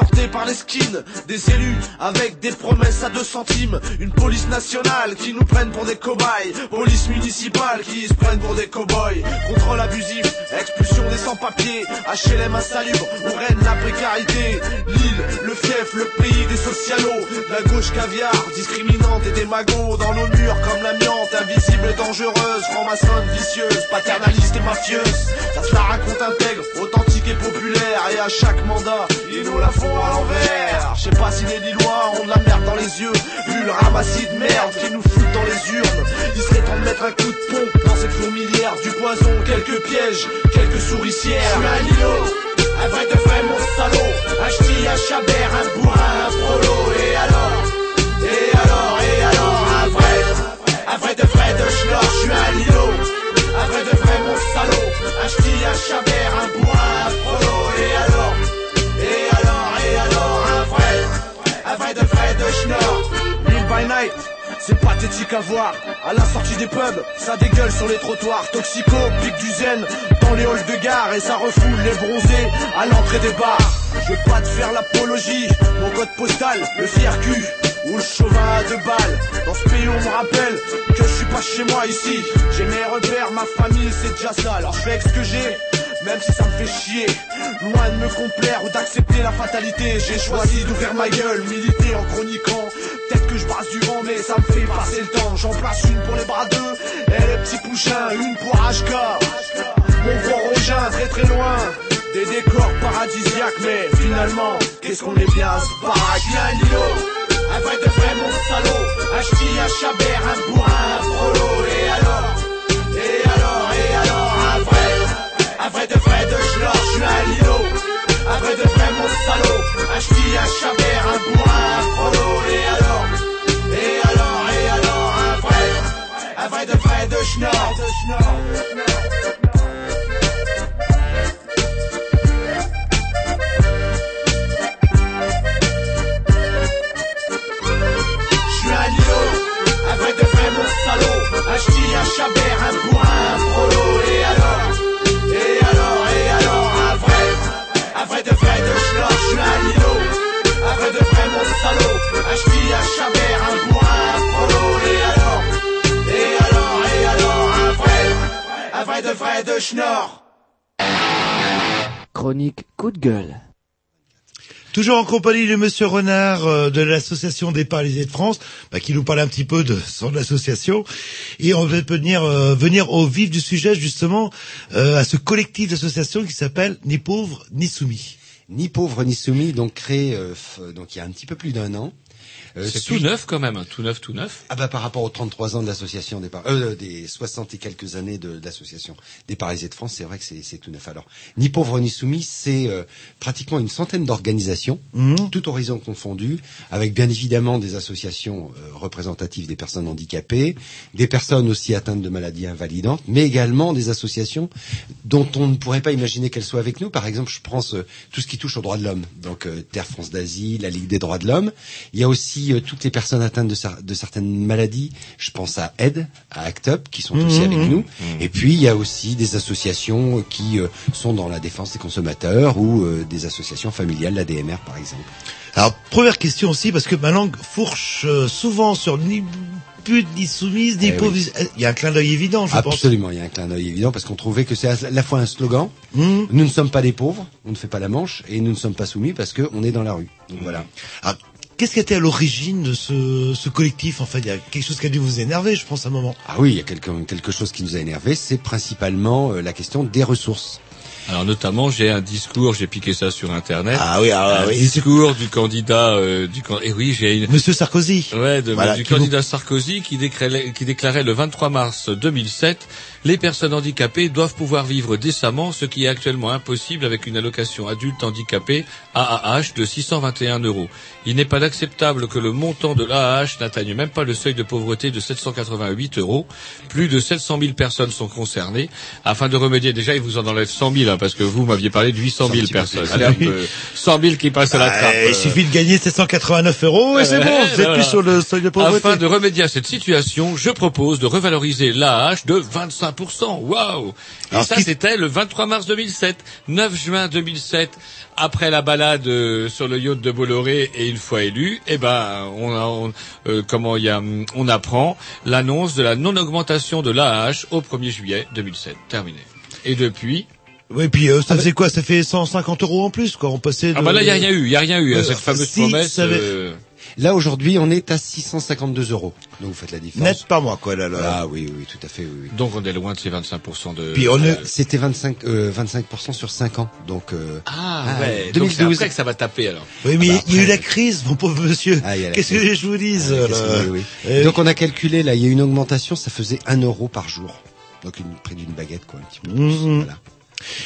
Supportée par les skins, des élus avec des promesses à deux centimes, une police nationale qui nous prennent pour des cobayes, police municipale qui se prennent pour des cowboys, contrôle abusif, expulsion des sans-papiers, HLM insalubre où règne la précarité, l'île, le fief, le pays des socialos, la gauche caviar, discriminante et magots dans nos murs comme l'amiante, invisible et dangereuse, franc-maçonne, vicieuse, paternaliste et mafieuse, ça se la raconte intègre, authentique populaire, et à chaque mandat, ils nous la font à l'envers. Je sais pas si les Lillois ont de la merde dans les yeux, vu le ramassis de merde qui nous foutent dans les urnes. Il serait temps de mettre un coup de pompe dans cette fourmilière, du poison, quelques pièges, quelques souricières. Un îlot, un vrai de vrai mon salaud, un ch'ti, un chabert, un bourrin, un prolo, et alors, et alors, et alors, un vrai, un vrai de vrai de je suis un îlot, un vrai de vrai un style à Chabert, un bois un prolo, et alors Et alors, et alors, un vrai Un vrai de vrai de Schnorr Bill by Night c'est pathétique à voir. À la sortie des pubs, ça dégueule sur les trottoirs. Toxico, pique du zen dans les halls de gare et ça refoule les bronzés à l'entrée des bars. Je vais pas te faire l'apologie, mon code postal, le fier cul ou le chauvin à deux balles. Dans ce pays, on me rappelle que je suis pas chez moi ici. J'ai mes repères, ma famille, c'est déjà ça. Alors je fais avec ce que j'ai. Même si ça me fait chier, loin de me complaire ou d'accepter la fatalité, j'ai choisi d'ouvrir ma gueule, militer en chroniquant. Peut-être que je brasse du vent, mais ça me fait passer le temps. J'en place une pour les bras d'eux, et les petits pouchins, une pour HK. Mon gros rogin, très très loin. Des décors paradisiaques, mais finalement, qu'est-ce qu'on est bien à baraque? Un vrai de vrai mon salaud, un ch'ti, un chabert, un bourrin, un prolo, et alors, et alors, et alors, un vrai, un vrai de vrai de schnorr, je un Lilo, un vrai de vrai mon salaud, un ch'ti, un chabert, un bourrin, un prolo, et alors, et alors, et alors, un vrai, un vrai de vrai de schnorr. Un chabert, un bourrin, un et alors, et alors, et alors, un vrai, un vrai de vrai de schnorr, je suis un Lilo, un vrai de vrai mon salaud, un ch'ti, chabert, un bourrin, un et alors, et alors, et alors, un vrai, un vrai de vrai de schnorr. Chronique coup de gueule. Toujours en compagnie de Monsieur Renard euh, de l'association des paralysés de France, bah, qui nous parle un petit peu de son association, et on va venir euh, venir au vif du sujet justement euh, à ce collectif d'associations qui s'appelle Ni pauvres ni soumis. Ni pauvre ni soumis, donc créé euh, donc il y a un petit peu plus d'un an. Euh, C'est tout neuf quand même, tout neuf, tout neuf. Ah bah par rapport aux 33 ans de l'association des par- euh, des 60 et quelques années de, de l'association des paralysés de France, c'est vrai que c'est tout neuf. Alors, ni pauvre ni soumis, c'est euh, pratiquement une centaine d'organisations, tout horizon confondu, avec bien évidemment des associations euh, représentatives des personnes handicapées, des personnes aussi atteintes de maladies invalidantes, mais également des associations dont on ne pourrait pas imaginer qu'elles soient avec nous. Par exemple, je pense euh, tout ce qui touche aux droits de l'homme, donc euh, Terre France d'Asie, la Ligue des droits de l'homme. Il y a aussi euh, toutes les personnes atteintes de, de certaines maladies. Je pense à Aide, à ACT UP, qui sont aussi Mhm. avec nous. Et puis il y a aussi des associations qui euh, sont dans la défense des consommateurs ou euh, des associations familiales, la DMR par exemple. Alors première question aussi parce que ma langue fourche euh, souvent sur ni pute ni soumise ni Eh pauvre. oui. Il y a un clin d'œil évident, je pense. Absolument, il y a un clin d'œil évident parce qu'on trouvait que c'est à la fois un slogan. Nous ne sommes pas des pauvres, on ne fait pas la manche, et nous ne sommes pas soumis parce qu'on est dans la rue. Donc voilà. Ah, Qu'est-ce qui était à l'origine de ce, ce collectif En fait, il y a quelque chose qui a dû vous énerver, je pense, à un moment. Ah oui, il y a quelque, quelque chose qui nous a énervé, c'est principalement euh, la question des ressources. Alors notamment, j'ai un discours, j'ai piqué ça sur internet. Ah oui, ah un oui. discours du candidat euh, du can- et oui, j'ai une Monsieur Sarkozy. Ouais, de, Voilà, du vous- candidat Sarkozy qui déclarait, qui déclarait le 23 mars 2007 les personnes handicapées doivent pouvoir vivre décemment, ce qui est actuellement impossible avec une allocation adulte handicapé AAH de 621 euros. Il n'est pas acceptable que le montant de l'AAH n'atteigne même pas le seuil de pauvreté de 788 euros. Plus de 700 000 personnes sont concernées. Afin de remédier, déjà, il vous en enlève 100 000, hein, parce que vous m'aviez parlé de 800 000 personnes. Allez, hop, euh, 100 000 qui passent à la Ah, trappe. il euh. suffit de gagner 789 euros et c'est bon, vous êtes voilà. plus sur le seuil de pauvreté. Afin de remédier à cette situation, je propose de revaloriser l'AH de 25%. Waouh Et ça, c'était le 23 mars 2007. 9 juin 2007, après la balade euh, sur le yacht de Bolloré et une fois élu, eh ben, on, a- on- euh, comment il y a, on apprend l'annonce de la non-augmentation de l'AH au 1er juillet 2007. Terminé. Et depuis, Oui, puis euh, ça faisait quoi? Ça fait 150 euros en plus, quoi. On passait. ah de- bah là, il y a rien eu, il y a rien eu, Euh, cette fameuse si, promesse. avait- euh, Là aujourd'hui, on est à 652 euros. Donc vous faites la différence. Net par mois, quoi. Là, là. Ah oui, oui, tout à fait, oui. oui. donc on est loin de ces 25% de. Puis on est- C'était 25, euh, 25% sur 5 ans. Donc euh, Ah, Ah, ouais. Donc c'est 2012. après que ça va taper alors. Oui, mais Ah bah il y a eu la crise, mon pauvre monsieur. Ah, Qu'est-ce que je vous dise Ah, là que- oui, oui. Euh, Donc on a calculé là, il y a une augmentation, ça faisait 1 euro par jour. Donc une, près d'une baguette quoi, un petit peu plus. Mhm. Voilà.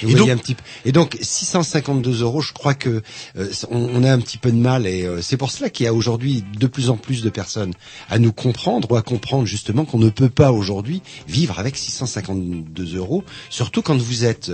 Vous Et donc- un petit peu. Et donc 652 euros, je crois que euh, on, on a un petit peu de mal et euh, c'est pour cela qu'il y a aujourd'hui de plus en plus de personnes à nous comprendre ou à comprendre justement qu'on ne peut pas aujourd'hui vivre avec 652 euros, surtout quand vous êtes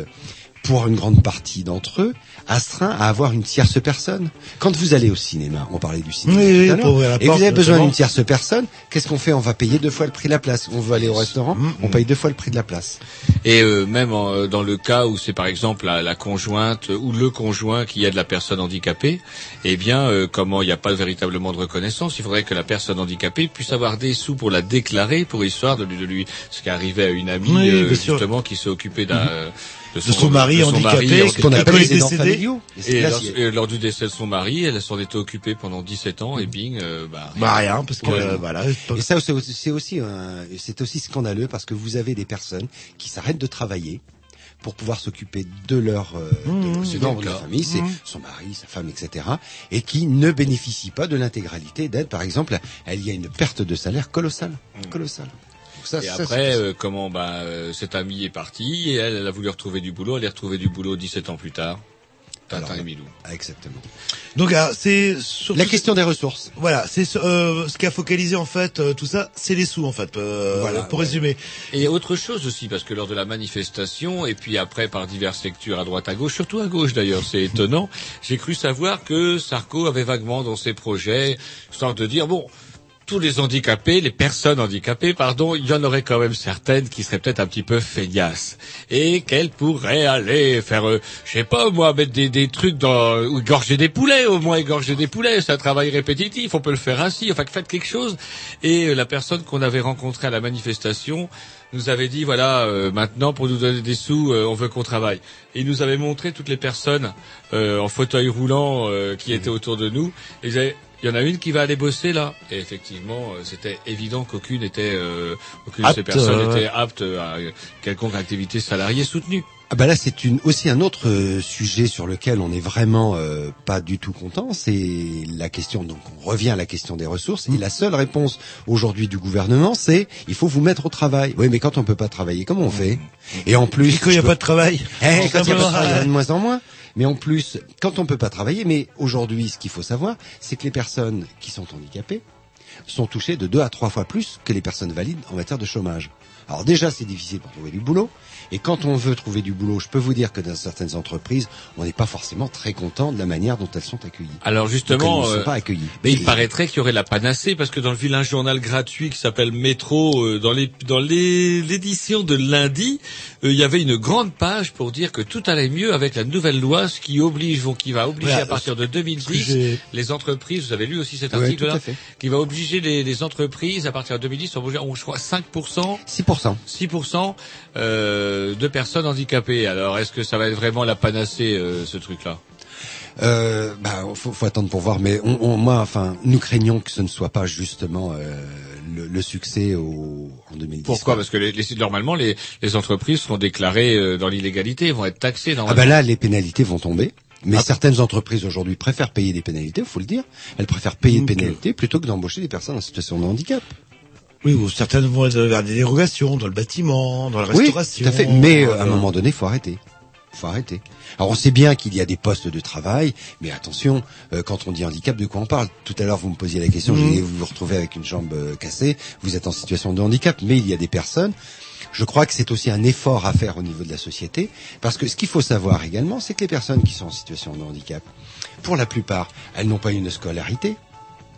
pour une grande partie d'entre eux, astreints à avoir une tierce personne. Quand vous allez au cinéma, on parlait du cinéma Oui, oui, tout à pour l'heure, ouvrir la et porte, vous avez besoin d'une tierce personne, qu'est-ce qu'on fait? On va payer deux fois le prix de la place. On veut aller au restaurant, Mm, on paye deux fois le prix de la place. Et euh, même en- dans le cas où c'est par exemple la, la conjointe ou le conjoint qui aide la personne handicapée, eh bien, euh, comment il n'y a pas véritablement de reconnaissance, il faudrait que la personne handicapée puisse avoir des sous pour la déclarer, pour histoire de lui, de lui ce qui arrivait à une amie Oui, euh, justement qui s'est occupée d'un euh, De son mari handicapé, en ce qu'on appelle familiaux. Et, lors, et lors du décès de son mari, elle s'en était occupée pendant 17 ans et bing, euh, bah, Bah rien, parce que Ouais. euh, voilà. Et ça, c'est aussi, c'est aussi, un- c'est aussi scandaleux parce que vous avez des personnes qui s'arrêtent de travailler pour pouvoir s'occuper de leur, euh, Mmh, de c'est ses membres le de cas. la famille, c'est Mmh. son mari, sa femme, etc., et qui ne bénéficient pas de l'intégralité d'aide. Par exemple, il y a une perte de salaire colossale, colossale. Ça, et ça, après, euh, comment bah, euh, cet ami est parti et elle, elle a voulu retrouver du boulot. Elle est retrouvée du boulot 17 ans plus tard. Tintin et Milou. Ah, exactement. Donc alors, c'est La question des ressources. Voilà, c'est ce- euh, ce qui a focalisé en fait euh, tout ça, c'est les sous en fait. euh, Voilà, pour ouais. résumer. Et autre chose aussi, parce que lors de la manifestation, et puis après par diverses lectures à droite à gauche, surtout à gauche d'ailleurs, c'est étonnant, j'ai cru savoir que Sarko avait vaguement dans ses projets, sorte de dire, bon, tous les handicapés, les personnes handicapées, pardon, il y en aurait quand même certaines qui seraient peut-être un petit peu feignasses. Et qu'elles pourraient aller faire, euh, je sais pas moi, mettre des, des trucs dans, ou égorger des poulets, au moins égorger des poulets, c'est un travail répétitif, on peut le faire ainsi, enfin faites quelque chose. Et euh, la personne qu'on avait rencontrée à la manifestation nous avait dit, voilà, euh, maintenant pour nous donner des sous, euh, on veut qu'on travaille. Et il nous avait montré toutes les personnes euh, en fauteuil roulant euh, qui étaient autour de nous. Et ils avaient- il y en a une qui va aller bosser là. Et effectivement, euh, c'était évident qu'aucune était, euh, aucune de ces personnes euh, était apte à quelconque activité salariée soutenue. Ah bah là, c'est une, aussi un autre euh, sujet sur lequel on n'est vraiment euh, pas du tout content. C'est la question. Donc, on revient à la question des ressources. Et la seule réponse aujourd'hui du gouvernement, c'est il faut vous mettre au travail. Oui, mais quand on peut pas travailler, comment on fait? Et en plus, Et quand il y a pas de travail. Eh, quand il y pas de travail, a de moins en moins. Mais en plus, quand on peut pas travailler, mais aujourd'hui, ce qu'il faut savoir, c'est que les personnes qui sont handicapées sont touchées de deux à trois fois plus que les personnes valides en matière de chômage. Alors déjà, c'est difficile pour trouver du boulot. Et quand on veut trouver du boulot, je peux vous dire que dans certaines entreprises, on n'est pas forcément très content de la manière dont elles sont accueillies. Alors justement, elles ne euh, sont pas accueillies. mais il Et- paraîtrait qu'il y aurait la panacée parce que dans le vilain journal gratuit qui s'appelle Métro, euh, dans les dans les- l'édition de lundi, euh, il y avait une grande page pour dire que tout allait mieux avec la nouvelle loi, ce qui oblige, vont- qui va obliger Voilà, à partir de ce que 2010 j'ai- les entreprises. Vous avez lu aussi cet Ouais, article tout là, à fait. qui va obliger les, les entreprises à partir de 2010 à obliger, je crois 5 6%. 6% euh, de personnes handicapées. Alors, est-ce que ça va être vraiment la panacée, euh, ce truc-là? Euh, bah, faut, faut attendre pour voir. Mais on, on- moi, enfin, nous craignons que ce ne soit pas justement euh, le, le succès au, en 2010. Pourquoi Parce que les, les- normalement, les, les entreprises seront déclarées euh, dans l'illégalité, vont être taxées. Ah bah là, les pénalités vont tomber. Mais certaines entreprises aujourd'hui préfèrent payer des pénalités, faut le dire. Elles préfèrent payer des pénalités plutôt que d'embaucher des personnes en situation de handicap. Oui, ou certaines vont être vers des dérogations dans le bâtiment, dans la Oui, restauration. tout à fait. Mais euh, à un euh, moment donné, faut arrêter. Faut arrêter. Alors on sait bien qu'il y a des postes de travail, mais attention, euh, quand on dit handicap, de quoi on parle? Tout à l'heure, vous me posiez la question, Mhm. vous vous retrouvez avec une jambe euh, cassée, vous êtes en situation de handicap, mais il y a des personnes. Je crois que c'est aussi un effort à faire au niveau de la société, parce que ce qu'il faut savoir également, c'est que les personnes qui sont en situation de handicap, pour la plupart, elles n'ont pas une scolarité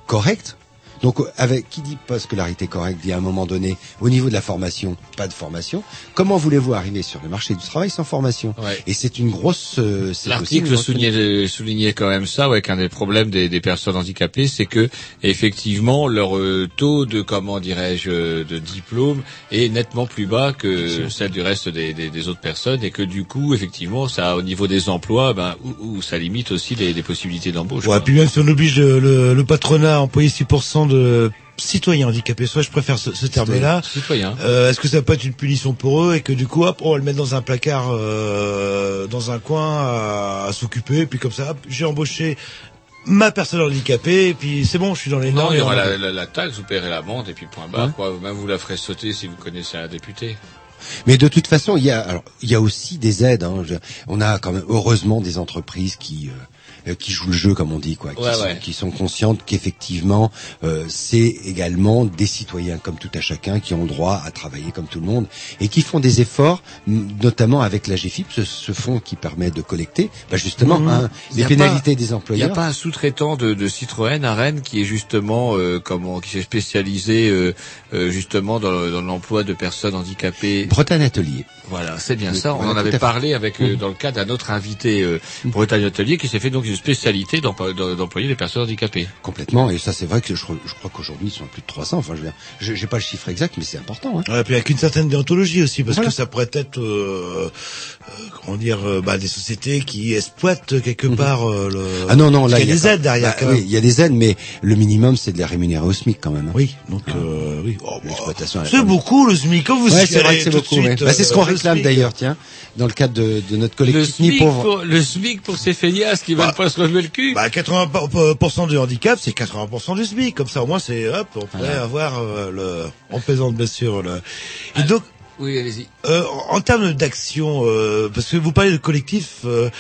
correcte. Donc, avec qui dit pas scolarité correcte, dit à un moment donné, au niveau de la formation, pas de formation. Comment voulez-vous arriver sur le marché du travail sans formation Ouais. Et c'est une grosse. euh, c'est aussi une L'article grosse- soulignait, soulignait quand même ça, ouais, qu'un des problèmes des, des personnes handicapées, c'est que effectivement leur euh, taux de comment dirais-je euh, de diplôme est nettement plus bas que celle du reste des, des, des autres personnes, et que du coup, effectivement, ça au niveau des emplois, ben où, où ça limite aussi les, les possibilités d'embauche. Ouais, puis même si on oblige le, le, le patronat à employer 6% de citoyens handicapés, soit je préfère ce, ce terme-là. Citoyen. Euh, Est-ce que ça peut être une punition pour eux et que du coup, hop, on va le mettre dans un placard, euh, dans un coin à, à s'occuper, et puis comme ça, hop, j'ai embauché ma personne handicapée, et puis c'est bon, je suis dans les Non, normes. il y aura la, la, la taxe, vous paierez l'amende et puis point barre. Ouais. Quoi. Même vous la ferez sauter si vous connaissez un député. Mais de toute façon, il y a, alors, il y a aussi des aides. hein. Je- on a quand même heureusement des entreprises qui, euh, qui jouent le jeu, comme on dit, quoi, qui, Ouais, sont, ouais. qui sont conscientes qu'effectivement, euh, c'est également des citoyens comme tout à chacun qui ont le droit à travailler comme tout le monde et qui font des efforts, notamment avec la GFIP, ce, ce fonds qui permet de collecter, bah, justement, Mmh. hein, les pénalités pas- des Il n'y employeurs. a pas un sous-traitant de, de Citroën à Rennes qui est justement euh, comment qui s'est spécialisé euh, euh, justement dans, dans l'emploi de personnes handicapées. Bretagne Atelier. Voilà, c'est bien Oui, ça. On voilà, en avait parlé avec euh, Mhm. dans le cadre d'un autre invité euh, Bretagne Atelier qui s'est fait donc une spécialité d'employer les personnes handicapées. Complètement, et ça c'est vrai que je, crois- je crois qu'aujourd'hui ils sont à plus de 300, enfin je veux dire, je- j'ai pas le chiffre exact, mais c'est important. Hein. Ouais, puis avec une certaine déontologie aussi, parce Voilà. que ça pourrait être, euh, euh, comment dire, euh, bah, des sociétés qui exploitent quelque part euh, le. Ah non, non, là qu'il y a des pas- aides derrière. bah, quand oui, même. il y a des aides, mais le minimum c'est de les rémunérer au SMIC quand même. hein. Oui, donc euh, oui. Oh, bah, L'exploitation. c'est beaucoup le SMIC. Quand vous Ouais, c'est vrai que c'est beaucoup. suite, ouais. Bah, c'est ce qu'on réclame d'ailleurs, tiens, dans le cadre de, de notre Le collectif Ni SMIC, pauvre. pour, le SMIC pour ces feignasses qui veulent pas se relever le cul. Bah 80% du handicap, c'est 80% du SMIC. Comme ça, au moins, c'est hop, on pourrait Voilà. avoir euh, le. On plaisante bien sûr. Le... Et donc. Oui, allez-y. Euh, en termes d'action, euh, parce que vous parlez de collectif, euh,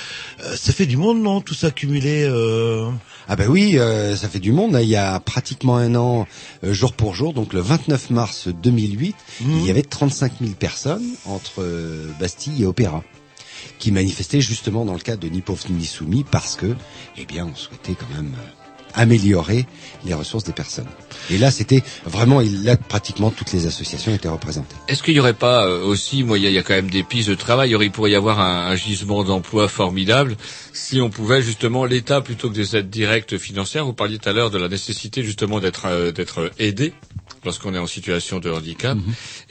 euh, ça fait du monde, non Tout ça cumulé. Euh... Ah ben oui, euh, ça fait du monde. hein. Il y a pratiquement un an, euh, jour pour jour, donc le 29 mars 2008, Mhm. il y avait 35 000 personnes entre euh, Bastille et Opéra qui manifestaient justement dans le cadre de Ni pauvre ni soumis parce que, eh bien, on souhaitait quand même euh, améliorer les ressources des personnes. Et là, c'était vraiment, là, pratiquement toutes les associations étaient représentées. Est-ce qu'il n'y aurait pas euh, aussi, moi, il y, y a quand même des pistes de travail. Il, pourrait y avoir un, un gisement d'emploi formidable si on pouvait justement l'État plutôt que des aides directes financières. Vous parliez tout à l'heure de la nécessité justement d'être euh, d'être aidé lorsqu'on est en situation de handicap.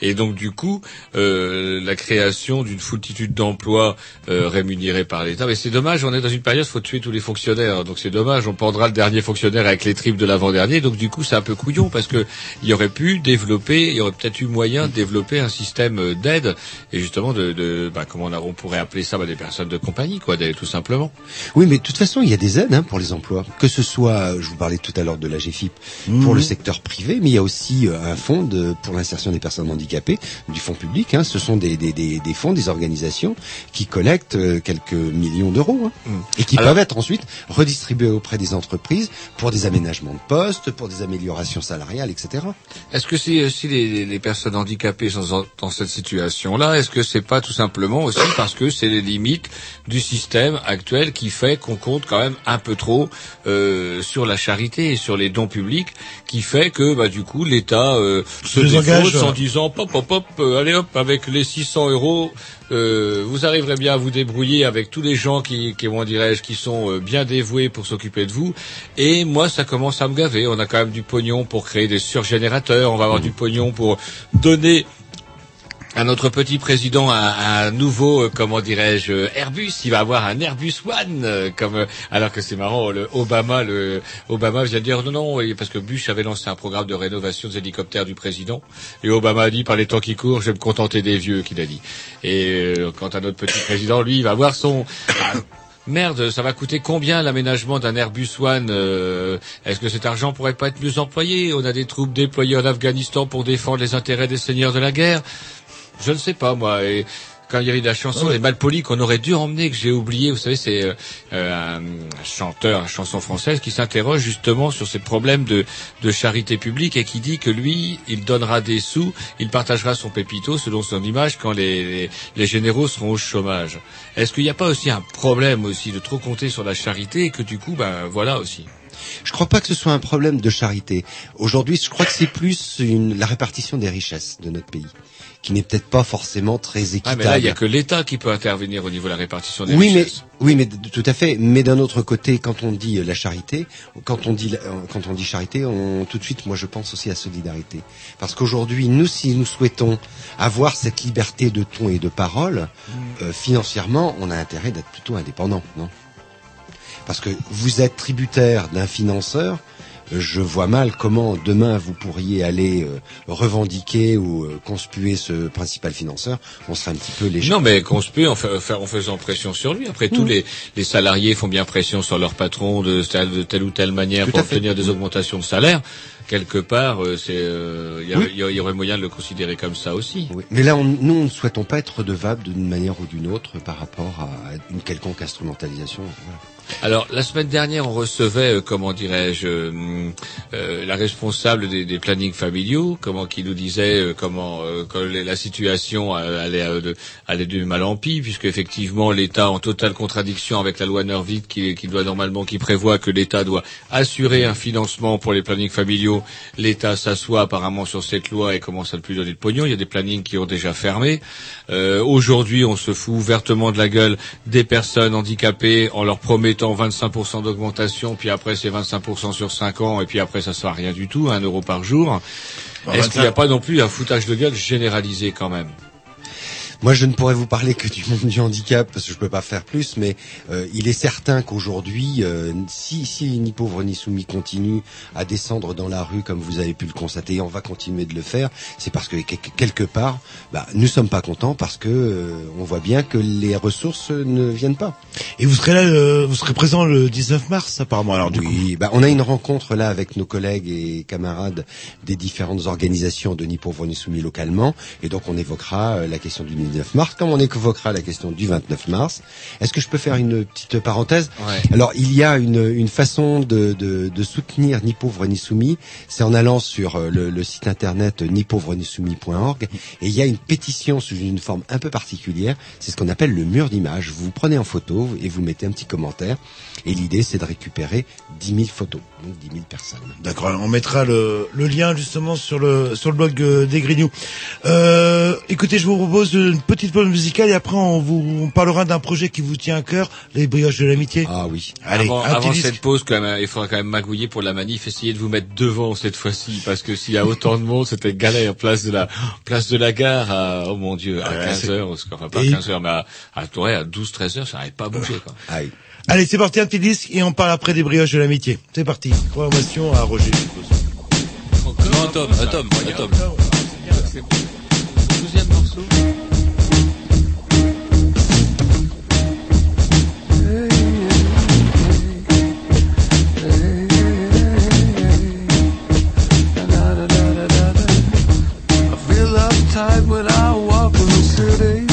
Et donc du coup, euh, la création d'une foultitude d'emplois euh, rémunérés par l'État. Mais c'est dommage, on est dans une période, faut tuer tous les fonctionnaires. Donc c'est dommage, on prendra le dernier fonctionnaire avec les tripes de l'avant-dernier. Donc du coup, c'est un peu couillon parce que il y aurait pu développer, il y aurait peut-être eu moyen de développer un système d'aide et justement de, de bah, comment on, a- on pourrait appeler ça bah, des personnes de compagnie, quoi, tout simplement. Oui, mais de toute façon, il y a des aides hein, pour les emplois. Que ce soit, je vous parlais tout à l'heure de la GFIP, Mhm. pour le secteur privé, mais il y a aussi euh, un fonds de, pour l'insertion des personnes handicapées, du fonds public. Hein. Ce sont des, des, des, des fonds, des organisations qui collectent euh, quelques millions d'euros hein, Mhm. et qui Alors- peuvent être ensuite redistribués auprès des entreprises pour des aménagements de postes, pour des améliorations salariales, etc. Est-ce que si, si les, les personnes handicapées sont dans, dans cette situation-là, est-ce que c'est pas tout simplement aussi parce que c'est les limites du système actuel qui fait qu'on compte quand même un peu trop euh, sur la charité et sur les dons publics, qui fait que bah du coup l'État euh, se défausse en voilà. disant pop pop pop, euh, allez hop avec les 600 euros. euh, vous arriverez bien à vous débrouiller avec tous les gens qui, qui dirais-je, qui sont euh, bien dévoués pour s'occuper de vous. Et moi, ça commence à me gaver. On a quand même du pognon pour créer des surgénérateurs. On va avoir du pognon pour donner à notre petit président un, un nouveau, euh, comment dirais-je, Airbus. Il va avoir un Airbus One, euh, comme euh, alors que c'est marrant. Le Obama, le Obama vient de dire non, non, parce que Bush avait lancé un programme de rénovation des hélicoptères du président, et Obama a dit par les temps qui courent, je vais me contenter des vieux, qu'il a dit. Et quant à notre petit président, lui, il va avoir son ah, Merde, ça va coûter combien l'aménagement d'un Airbus One Est-ce que cet argent pourrait pas être mieux employé? On a des troupes déployées en Afghanistan pour défendre les intérêts des seigneurs de la guerre. Je ne sais pas moi. Et quand il y avait la chanson Les Malpolis qu'on aurait dû emmener, que j'ai oublié, vous savez, c'est euh, euh, un chanteur, une chanson française qui s'interroge justement sur ces problèmes de, de charité publique et qui dit que lui, il donnera des sous, il partagera son pépito selon son image quand les, les, les généraux seront au chômage. Est-ce qu'il n'y a pas aussi un problème aussi de trop compter sur la charité et que du coup, ben voilà aussi? Je crois pas que ce soit un problème de charité. Aujourd'hui, je crois que c'est plus une, la répartition des richesses de notre pays, qui n'est peut-être pas forcément très Ah, équitable. mais là, il n'y a que l'État qui peut intervenir au niveau de la répartition des oui, mais oui, mais tout à fait. Mais d'un autre côté, quand on dit euh, la charité, quand on dit euh, quand on dit charité, on, tout de suite, moi, je pense aussi à solidarité, parce qu'aujourd'hui, nous, si nous souhaitons avoir cette liberté de ton et de parole, euh, financièrement, on a intérêt d'être plutôt indépendant, non? Parce que vous êtes tributaire d'un financeur. Euh, Je vois mal comment demain vous pourriez aller euh, revendiquer ou euh, conspuer ce principal financeur. On serait un petit peu léger. Non, mais conspuer en, fa- en faisant pression sur lui. Après, tous Mhm. les, les salariés font bien pression sur leur patron de, telle- de telle ou telle manière Tout pour obtenir des augmentations de salaire. quelque part, euh, c'est, euh, il y, Oui. il y y aurait moyen de le considérer comme ça aussi. Mais là, on, nous, nous ne souhaitons pas être redevables d'une manière ou d'une autre par rapport à une quelconque instrumentalisation. Voilà. Alors la semaine dernière, on recevait, euh, comment dirais-je, euh, euh, la responsable des, des plannings familiaux, comment qui nous disait euh, comment euh, que la situation allait euh, allait de mal en pis, puisque effectivement l'État en totale contradiction avec la loi Nervit qui, qui doit normalement qui prévoit que l'État doit assurer un financement pour les plannings familiaux. L'État s'assoit apparemment sur cette loi et commence à ne plus donner de pognon. Il y a des plannings qui ont déjà fermé. Aujourd'hui, on se fout ouvertement de la gueule des personnes handicapées en leur promettant 25% d'augmentation, puis après c'est 25% sur 5 ans, et puis après ça sera rien du tout, un euro par jour. Est-ce qu'il n'y a 25. pas non plus un foutage de gueule généralisé quand même? Moi, je ne pourrais vous parler que du monde du handicap parce que je peux pas faire plus, mais euh, il est certain qu'aujourd'hui, euh, si, si ni pauvre ni soumis continue à descendre dans la rue comme vous avez pu le constater, et on va continuer de le faire, c'est parce que que- quelque part, bah, nous sommes pas contents parce que euh, on voit bien que les ressources ne viennent pas. Et vous serez là, vous serez présent le 19 mars apparemment. Alors du oui, bah, on a une rencontre là avec nos collègues et camarades des différentes organisations de ni pauvres ni soumis localement, et donc on évoquera euh, la question du 19 mars, comme on évoquera la question du 29 mars. Est-ce que je peux faire une petite parenthèse? Ouais. Alors il y a une, une façon de, de, de soutenir ni pauvres ni soumis, c'est en allant sur euh, le, le site internet ni pauvres ni soumis.org, et il y a une pétition sous une forme un peu particulière, c'est ce qu'on appelle le mur d'image. Vous vous prenez en photo et vous mettez un petit commentaire, et l'idée c'est de récupérer 10 000 photos, donc 10 000 personnes. D'accord, on mettra le, le lien justement sur le sur le blog euh, des Grignoux. Euh, écoutez, je vous propose une petite pause musicale et après on vous on parlera d'un projet qui vous tient à cœur, les brioches de l'amitié. Ah oui. Allez, avant, cette pause, quand même, il faudra quand même magouiller pour la manif. Essayez de vous mettre devant cette fois-ci, parce que s'il y a autant de monde, c'était galère. Place de la place de la gare à oh mon dieu à Ouais, 15 c'est- heures, enfin pas à Et- 15 heures, mais à, à, ouais, à 12, 13 heures, ça n'arrête pas à bouger. Quoi. Allez, c'est parti, un petit disque et on parle après des brioches de l'amitié. C'est parti. Programmation à Roger. je suppose. Non, Tom, à Tom, à Tom. Uptight when I walk in the city.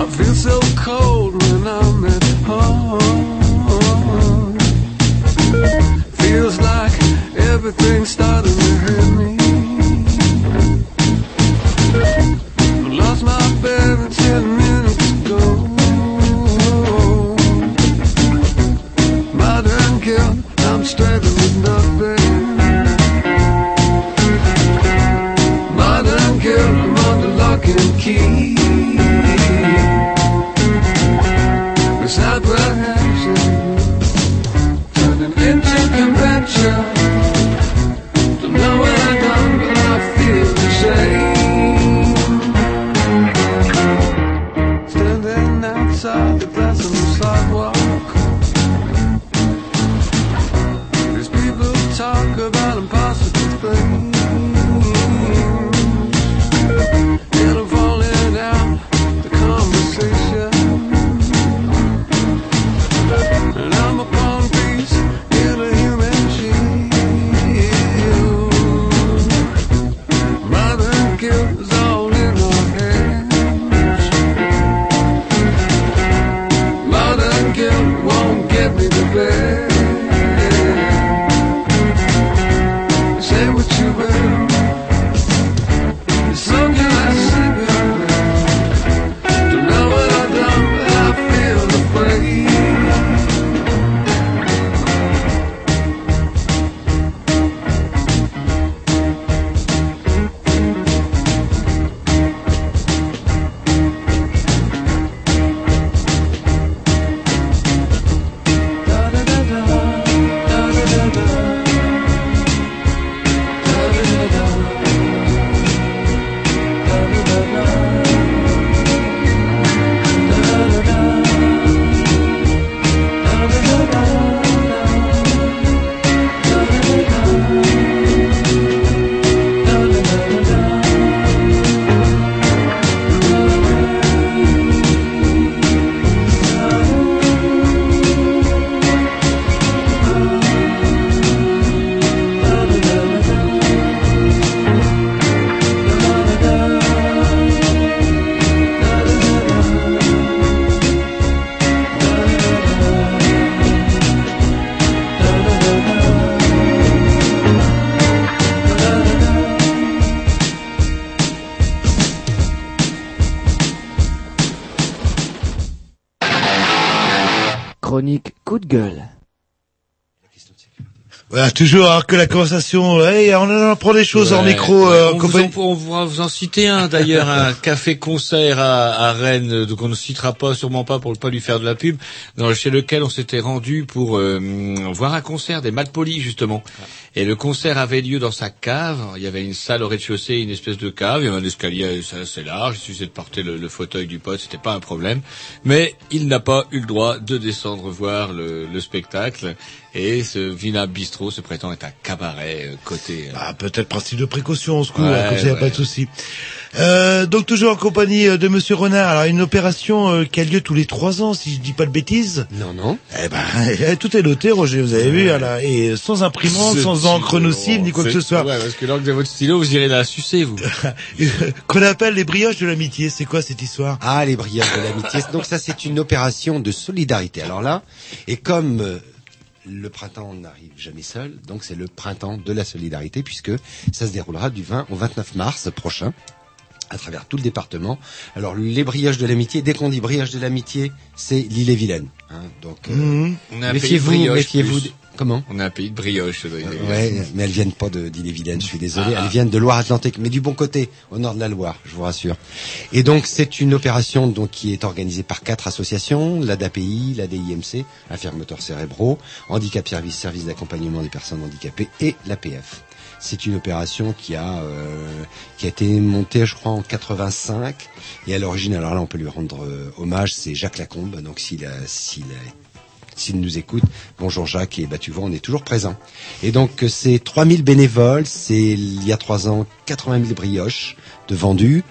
I feel so cold when I'm at home. Feels like everything's starting toujours alors que la conversation, hey, on en apprend des choses en micro. ouais, euh, on, vous en, on va vous en citer un d'ailleurs, un café-concert à, à Rennes, euh, donc on ne citera pas, sûrement pas pour ne pas lui faire de la pub, dans, chez lequel on s'était rendu pour euh, voir un concert des Malpolis justement. Et le concert avait lieu dans sa cave. Il y avait une salle au rez-de-chaussée, une espèce de cave. Il y avait un escalier assez- large. Il suffisait de porter le, le fauteuil du pote, c'était pas un problème. Mais il n'a pas eu le droit de descendre voir le, le spectacle. Et ce Vina Bistro se prétend être un cabaret euh, côté. euh, Ah, peut-être principe de précaution, on se court, Ouais, comme ça, y a pas de souci. Euh, donc toujours en compagnie euh, de Monsieur Renard. Alors une opération euh, qui a lieu tous les trois ans, si je dis pas de bêtises. Non, non. Eh ben, tout est noté, Roger. Vous avez vu, là, et sans imprimante, sans encre nocive, ni quoi que ce soit. Ouais, parce que l'angle de votre stylo, vous irez la sucer, vous. Qu'on appelle les brioches de l'amitié. C'est quoi cette histoire? Ah, les brioches de l'amitié. Donc ça, c'est une opération de solidarité. Alors là, et comme euh, le printemps n'arrive jamais seul, donc c'est le printemps de la solidarité, puisque ça se déroulera du 20 au 29 mars prochain à travers tout le département. Alors les brioches de l'amitié, dès qu'on dit brioches de l'amitié, c'est l'île-et-Vilaine. Hein, donc euh. On est un pays de méfiez-vous, méfiez-vous. Comment On a un pays de brioche. aller. Ouais, mais elles viennent pas de d'île-et-Vilaine, je suis désolé. Ah. Elles viennent de Loire-Atlantique, mais du bon côté, au nord de la Loire, je vous rassure. Et donc, c'est une opération donc qui est organisée par quatre associations l'ADAPI, l'ADIMC, Infirmateurs cérébraux, Handicap Service, Service d'accompagnement des personnes handicapées et l'APF. C'est une opération qui a euh, qui a été montée, je crois, en 85. Et à l'origine, alors là, on peut lui rendre euh, hommage, c'est Jacques Lacombe. Donc, s'il s'il s'il nous écoute, bonjour Jacques, et bah tu vois, on est toujours présent. Et donc euh, c'est 3000 bénévoles, c'est il y a trois ans 80 000 brioches de vendus,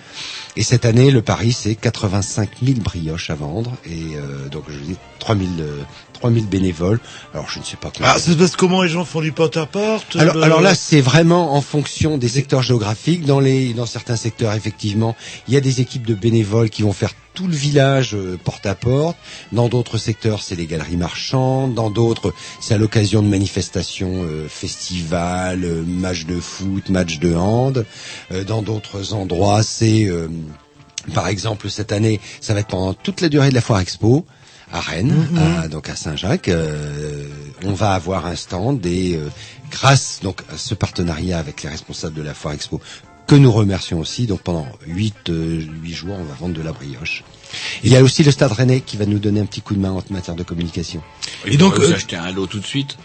et cette année le pari c'est 85 000 brioches à vendre, et donc je dis 3000 euh, 3000 bénévoles. Alors je ne sais pas combien. Ah, ça se passe comment les gens font du porte-à-porte Alors, le- alors là, c'est vraiment en fonction des secteurs géographiques. Dans les, dans certains secteurs, effectivement, il y a des équipes de bénévoles qui vont faire tout le village euh, porte à porte. Dans d'autres secteurs, c'est les galeries marchandes. Dans d'autres, c'est à l'occasion de manifestations, euh, festivals, euh, matchs de foot, matchs de hand. Euh, dans d'autres endroits, c'est, euh, par exemple, cette année, ça va être pendant toute la durée de la foire expo à Rennes, à- donc à Saint-Jacques. euh, on va avoir un stand et euh, grâce donc à ce partenariat avec les responsables de la foire expo que nous remercions aussi. Donc pendant huit euh, huit jours, on va vendre de la brioche. Il y a aussi le Stade Rennais qui va nous donner un petit coup de main en matière de communication. Et donc, vous achetez un lot tout de suite.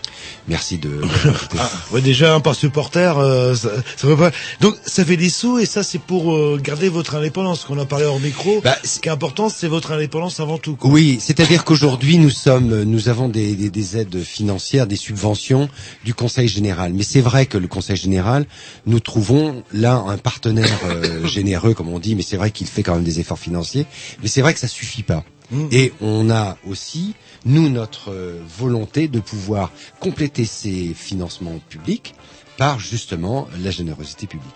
Merci de. Ah, ouais, déjà un par supporter, euh, ça, ça pas. Donc ça fait des sous et ça c'est pour euh, garder votre indépendance. Qu'on a parlé hors micro. Ce qui est important, c'est votre indépendance avant tout. quoi. Oui, c'est-à-dire qu'aujourd'hui nous sommes, nous avons des, des- des aides financières, des subventions du Conseil général. Mais c'est vrai que le Conseil général, nous trouvons là un partenaire euh, généreux, comme on dit, mais c'est vrai qu'il fait quand même des efforts financiers. Mais c'est vrai que ça suffit pas. Mmh. Et on a aussi, nous, notre euh, volonté de pouvoir compléter ces financements publics par justement la générosité publique.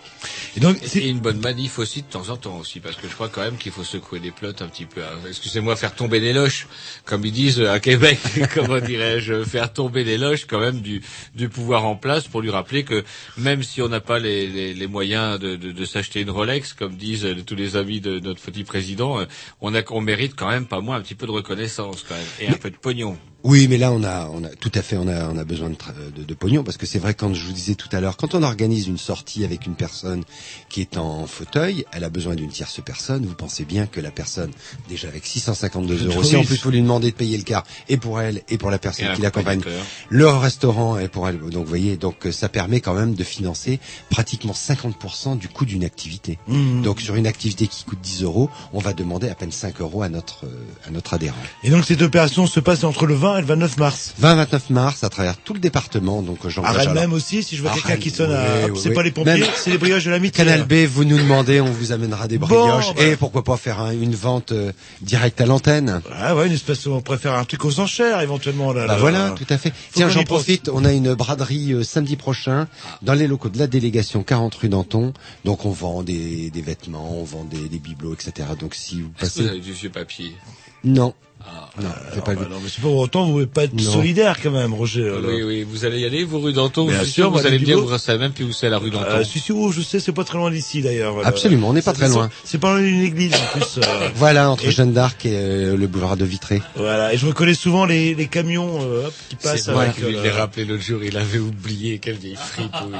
Et donc, Et une bonne manif aussi de temps en temps aussi, parce que je crois quand même qu'il faut secouer les plottes un petit peu. hein. Excusez-moi, faire tomber les loches, comme ils disent à Québec, comment dirais-je, faire tomber les loches quand même du, du pouvoir en place pour lui rappeler que même si on n'a pas les, les, les moyens de, de, de s'acheter une Rolex, comme disent tous les amis de notre petit président, euh, on, a, on mérite quand même pas moins un petit peu de reconnaissance quand même, et un peu de pognon. Oui, mais là on a, on a tout à fait, on a, on a besoin de, de, de pognon parce que c'est vrai quand je vous disais tout à l'heure, quand on organise une sortie avec une personne qui est en fauteuil, elle a besoin d'une tierce personne. Vous pensez bien que la personne, déjà avec 652 euros, si en plus vous lui demandez de payer le quart et pour elle et pour la personne Et qui l'accompagne, le restaurant et pour elle, donc vous voyez, donc euh, ça permet quand même de financer pratiquement 50% du coût d'une activité. Mhm. Donc sur une activité qui coûte 10 euros, on va demander à peine 5 euros à notre, euh, à notre adhérent. Et donc cette opération se passe entre le 20 et le 29 mars. 20-29 mars à travers tout le département. Donc À j'engage Rennes même aussi, si je vois À quelqu'un qui sonne à... oui, hop, oui, c'est oui. pas les pompiers, c'est les brioches de l'amitié. Canal B, vous nous demandez, on vous amènera des Bon, brioches bah. et pourquoi pas faire un- une vente euh, directe à l'antenne. Ah ouais, une espèce, on préfère un truc aux enchères éventuellement. Là, Bah là, voilà, là. tout à fait. Faut Tiens, j'en profite, on a une braderie euh, samedi prochain dans les locaux de la délégation 40 rue Danton. Donc on vend des, des vêtements, on vend des, des bibelots, etc. Donc si vous que vous passez... avez du vieux papier? Non. Ah. Non, pas bah non, mais c'est pas pour autant vous pouvez pas être Non. solidaire quand même, Roger. Oui, oui, vous allez y aller, vous, rue Danton Bien je suis sûr, vous allez me dire, vous savez même plus où c'est la rue Danton. Euh, si, si, oh, je sais, c'est pas très loin d'ici d'ailleurs. voilà. Absolument, on n'est pas très loin. C'est pas loin d'une église en plus. euh, Voilà, entre Et- Jeanne d'Arc et euh, le boulevard de Vitré. Voilà, et je reconnais souvent les, les camions euh, hop, qui passent C'est vrai qu'il euh, l'ait rappelé l'autre jour, il avait oublié, quelle vieille fripe, oui.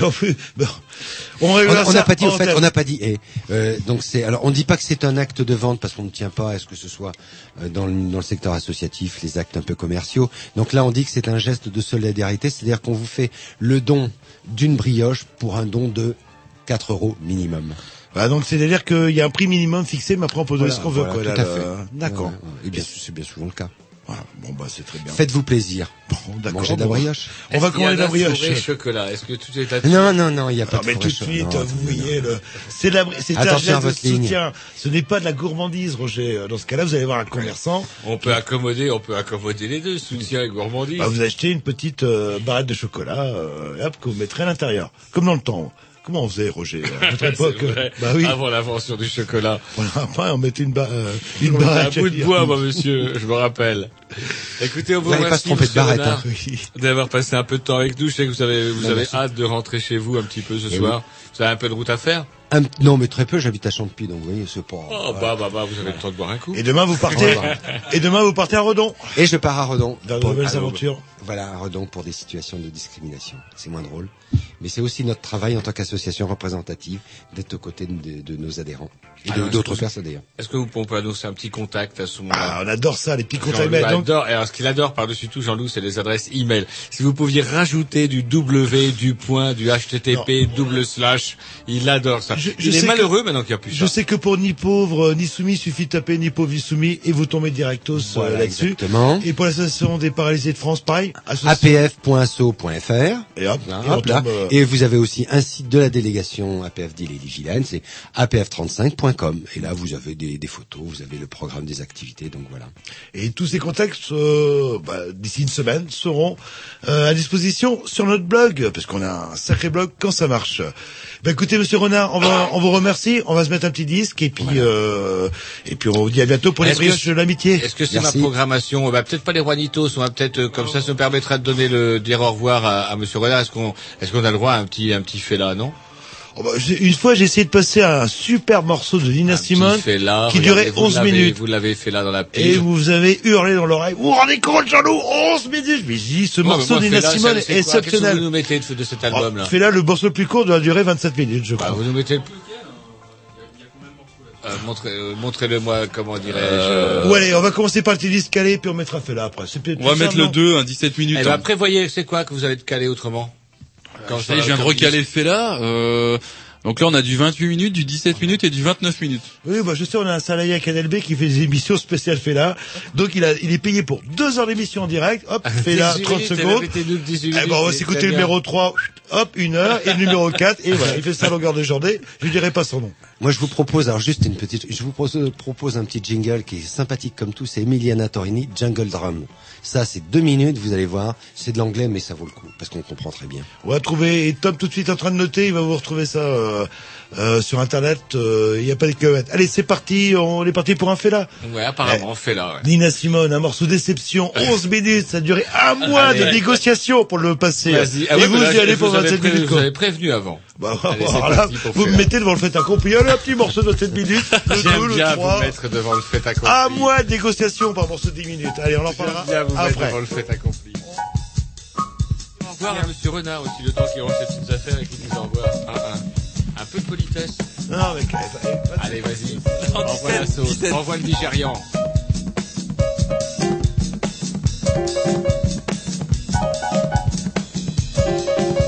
on n'a pas dit, en au fait, on n'a pas dit. Et, euh, donc c'est, alors on dit pas que c'est un acte de vente parce qu'on ne tient pas à ce que ce soit euh, dans le, dans le secteur associatif, les actes un peu commerciaux. Donc là, on dit que c'est un geste de solidarité, c'est-à-dire qu'on vous fait le don d'une brioche pour un don de 4 euros minimum. Voilà, donc c'est-à-dire qu'il y a un prix minimum fixé, mais après on peut donner Voilà, ce qu'on veut. voilà, quoi, tout là, à fait. D'accord. Ouais, ouais. Et bien, c'est bien souvent le cas. Voilà. Bon bah c'est très bien. Faites-vous plaisir. Bon, d'accord. Mangez de la brioche. On va Est-ce commander de la brioche. fourrée chocolat? Est-ce que tout est à Non, non, non, il n'y a pas Ah, de mais fourrée tout de suite, Non, vous non. voyez, le, c'est la, c'est un geste de ligne. soutien. Ce n'est pas de la gourmandise, Roger. Dans ce cas-là, vous allez voir un commerçant. On peut accommoder, on peut accommoder les deux, soutien et gourmandise. Bah, vous achetez une petite euh, barrette de chocolat, euh, et hop, que vous mettrez à l'intérieur. Comme dans le temps. Comment on faisait, Roger? À notre époque. vrai. Bah oui. Avant l'invention du chocolat. Voilà, après, on mettait une, ba euh, une On mettait barrette. un bout de bois, moi, monsieur, je me rappelle. Écoutez, on vous Vous n'allez pas remercie, se tromper de monsieur barrette, Renard, hein. d'avoir passé un peu de temps avec nous. Je sais que vous avez, vous Non, avez hâte de rentrer chez vous un petit peu ce Eh soir. Vous avez un peu de route à faire? Un- non, mais très peu, j'habite à Champy, donc vous voyez, c'est pas... Oh, bah, bah, bah, vous avez le temps de boire un coup. Et demain, vous partez, et demain, vous partez à Redon. Et je pars à Redon. Dans de Pour- nouvelles aventures. Voilà, à Redon pour des situations de discrimination. C'est moins drôle. Mais c'est aussi notre travail en tant qu'association représentative d'être aux côtés de, de nos adhérents. Et Alors, d'autres personnes d'ailleurs. Est-ce que vous pouvez annoncer un petit contact à ce moment-là? Ah, on adore ça, les email. Donc, adore, et alors ce qu'il adore par-dessus tout, Jean-Loup, c'est les adresses email. Si vous pouviez rajouter du W, du point, du HTTP, double slash, il adore ça. Je- je il est malheureux maintenant qu'il n'y a plus je ça. sais que pour ni pauvre, ni soumis, il suffit de taper ni pauvre, ni soumis, et vous tombez directos euh, Voilà, là-dessus. Et pour l'association des paralysés de France, pareil. apf.asso.fr Et hop, Voilà, et hop là. tombe, euh, Et vous avez aussi un site de la délégation APF d'Ille et Vilaine, c'est apf35.com. Et là, vous avez des, des photos, vous avez le programme des activités, donc voilà. Et tous ces contacts, euh, bah, d'ici une semaine, seront euh, à disposition sur notre blog, parce qu'on a un sacré blog quand ça marche. Bah, écoutez, Monsieur Renard, on va, on vous remercie. On va se mettre un petit disque et puis, euh, et puis on vous dit à bientôt pour les brioches de l'amitié. Est-ce que c'est ma programmation? Bah, Peut-être pas les Juanitos, on va peut-être euh, comme ça, ça nous permettra de donner le dire au revoir à, à Monsieur Renard. Est-ce qu'on est-ce qu'on a le droit à un petit un petit fait là, non? Oh, bah, j'ai- une fois, j'ai essayé de passer un super morceau de Nina Simone fait là, qui regardez, durait vous 11 l'avez- minutes. Vous l'avez fait là dans la Et pige. vous avez hurlé dans l'oreille. Vous vous rendez compte, Jean-Loup 11 minutes Mais dis, ce Ouais, mais morceau moi, de Nina Simone est exceptionnel. vous nous mettez de, de cet album là Fais là, le morceau le plus court doit durer 27 minutes, je crois. Bah, vous nous mettez le euh, montrez, euh, montrez-le moi, comment dirais-je? Euh, euh, Ou allez, on va commencer par le petit disque calé, puis on mettra Fela après. C'est peut-être On va plus mettre le non 2, un 17 minutes. Eh ben, hein. après, voyez, c'est quoi que vous allez te caler autrement? Quand y est, je viens de recaler là. Euh, donc là, on a du 28 minutes, du 17 minutes et du 29 minutes. Oui, bah, je sais, on a un salarié à Canal B qui fait des émissions spéciales Fela. Donc, il a, il est payé pour deux heures d'émission en direct. Hop, Fela, 18 30 minutes, secondes. elle avait été de 18 Eh ben, on va s'écouter le numéro 3, hop, une heure, et le numéro 4, et voilà, il fait ça à longueur de journée. Je dirai pas son nom. Moi, je vous propose, alors juste une petite, je vous propose, un petit jingle qui est sympathique comme tout, c'est Emiliana Torini, Jungle Drum. Ça, c'est deux minutes, vous allez voir, c'est de l'anglais, mais ça vaut le coup, parce qu'on comprend très bien. On va trouver, et Tom tout de suite en train de noter, il va vous retrouver ça, euh, euh, sur internet, euh, il n'y a pas de kilomètres. Allez, c'est parti, on est parti pour un Fela. Ouais, apparemment, on fait là. Ouais. Nina Simone, un morceau déception, 11 minutes, ça a duré un mois Allez. de négociation pour le passer. Vas-y. Ah et ouais, vous là, y allez pour vous avais 27 pré- minutes. Vous avez prévenu avant. Bah, Allez, vous me mettez devant le fait accompli. Allez, un petit morceau de 7 minutes. Le 2, J'aime le bien 3. vous mettre devant le fait accompli. Un mois de négociation par morceau de 10 minutes. Allez, on en parlera bien vous mettre après. devant le fait accompli. Au revoir à Monsieur Renard aussi, le temps qu'il range ses petites affaires et qu'il nous envoie un, un, un peu de politesse. Non, mais, Allez, vas-y. Envoie la sauce. Envoie le Nigérian. Thank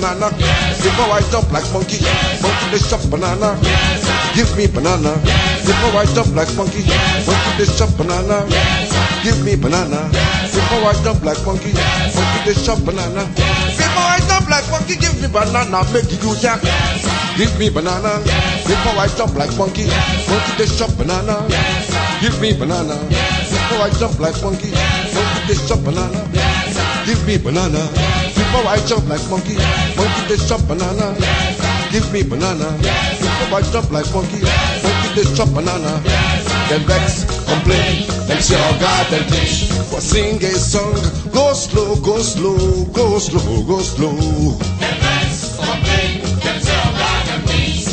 Banana. Before I jump like monkey, monkey they shop banana. Give me banana. Before I jump like monkey, monkey they shop banana. Give me banana. Before I jump like monkey, monkey they shop banana. Before I jump like monkey, give me banana, make you hear. Give me banana. Before I jump like monkey, monkey they shop banana. Give me banana. Before I jump like monkey, monkey they shop banana. Give me banana. Before I jump like monkey, monkey they shop banana. Give me banana. Before I jump like monkey, monkey they shop banana. Them vex, complain, them say God, them teach. For sing a song, go slow, go slow, go slow, go slow.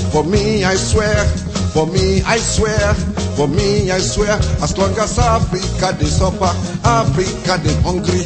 For me, I swear, for me, I swear, for me, I swear, as long as Africa they suffer, Africa they hungry,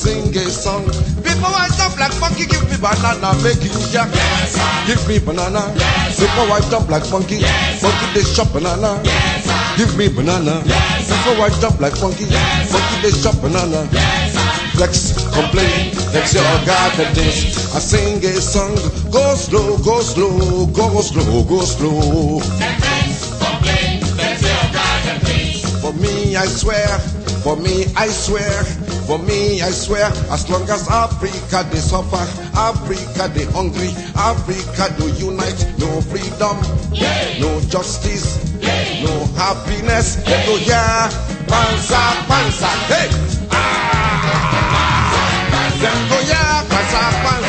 sing a song. Before I jump like monkey, give me banana, make you jack. Give me banana. Before I jump like monkey, monkey they shop banana. Give me banana. Before I jump like monkey, monkey they shop banana. Flex, complain, flex your this. I sing a song. Go slow, go slow, go slow, go slow. For me, I swear, for me, I swear, for me, I swear, as long as Africa they suffer, Africa they hungry, Africa do unite, no freedom, no justice, no happiness, they go yeah, panza, panza, hey, ah, them go yeah, panza, panza,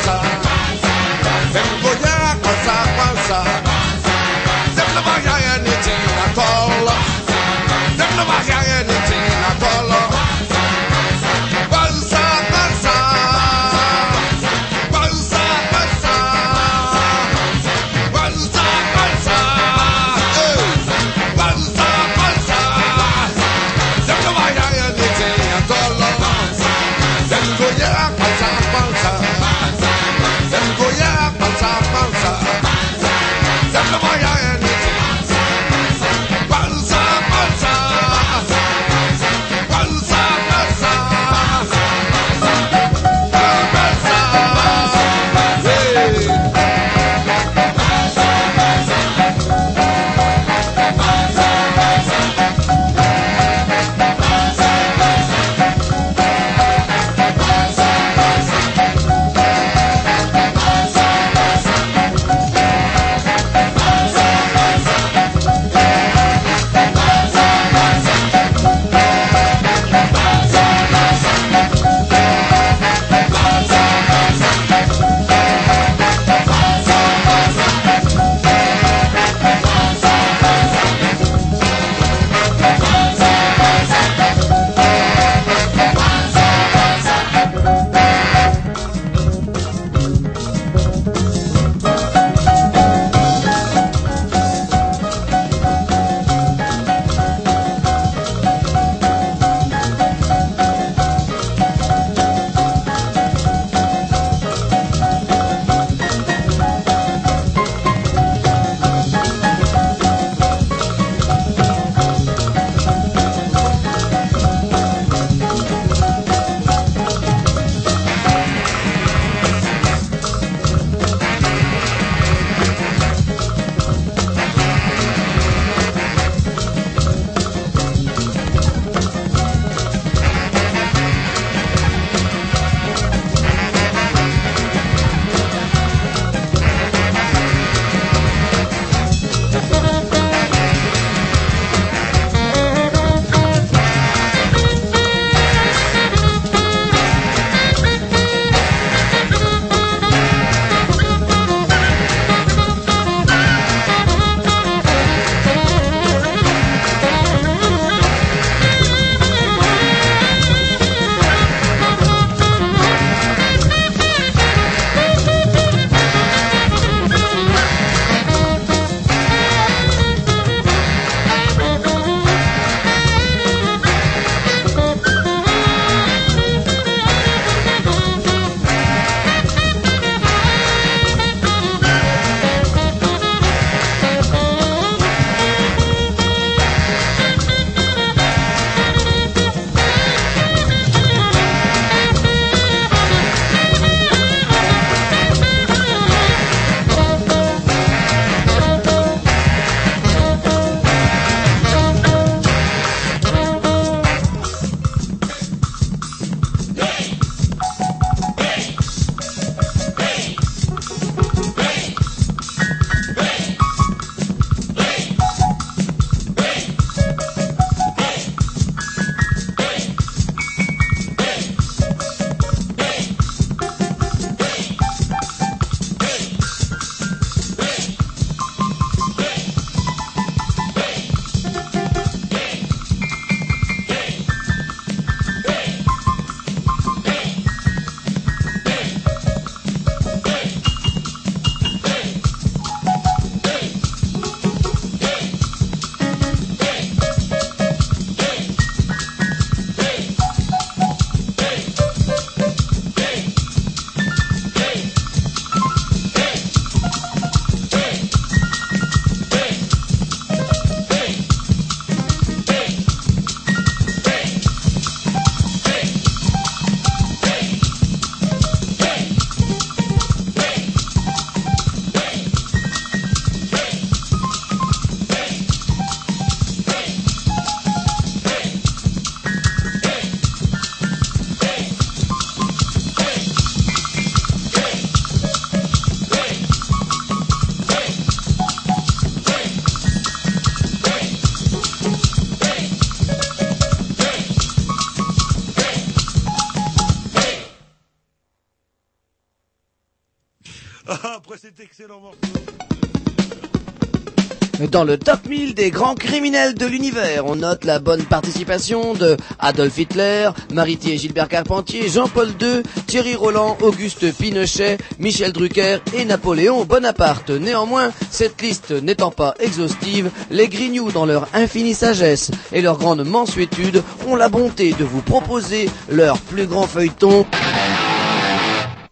Dans le top 1000 des grands criminels de l'univers, on note la bonne participation de Adolf Hitler, Maritier Gilbert Carpentier, Jean-Paul II, Thierry Roland, Auguste Pinochet, Michel Drucker et Napoléon Bonaparte. Néanmoins, cette liste n'étant pas exhaustive, les Grignoux, dans leur infinie sagesse et leur grande mansuétude, ont la bonté de vous proposer leur plus grand feuilleton,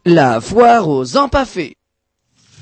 la foire aux empaffés.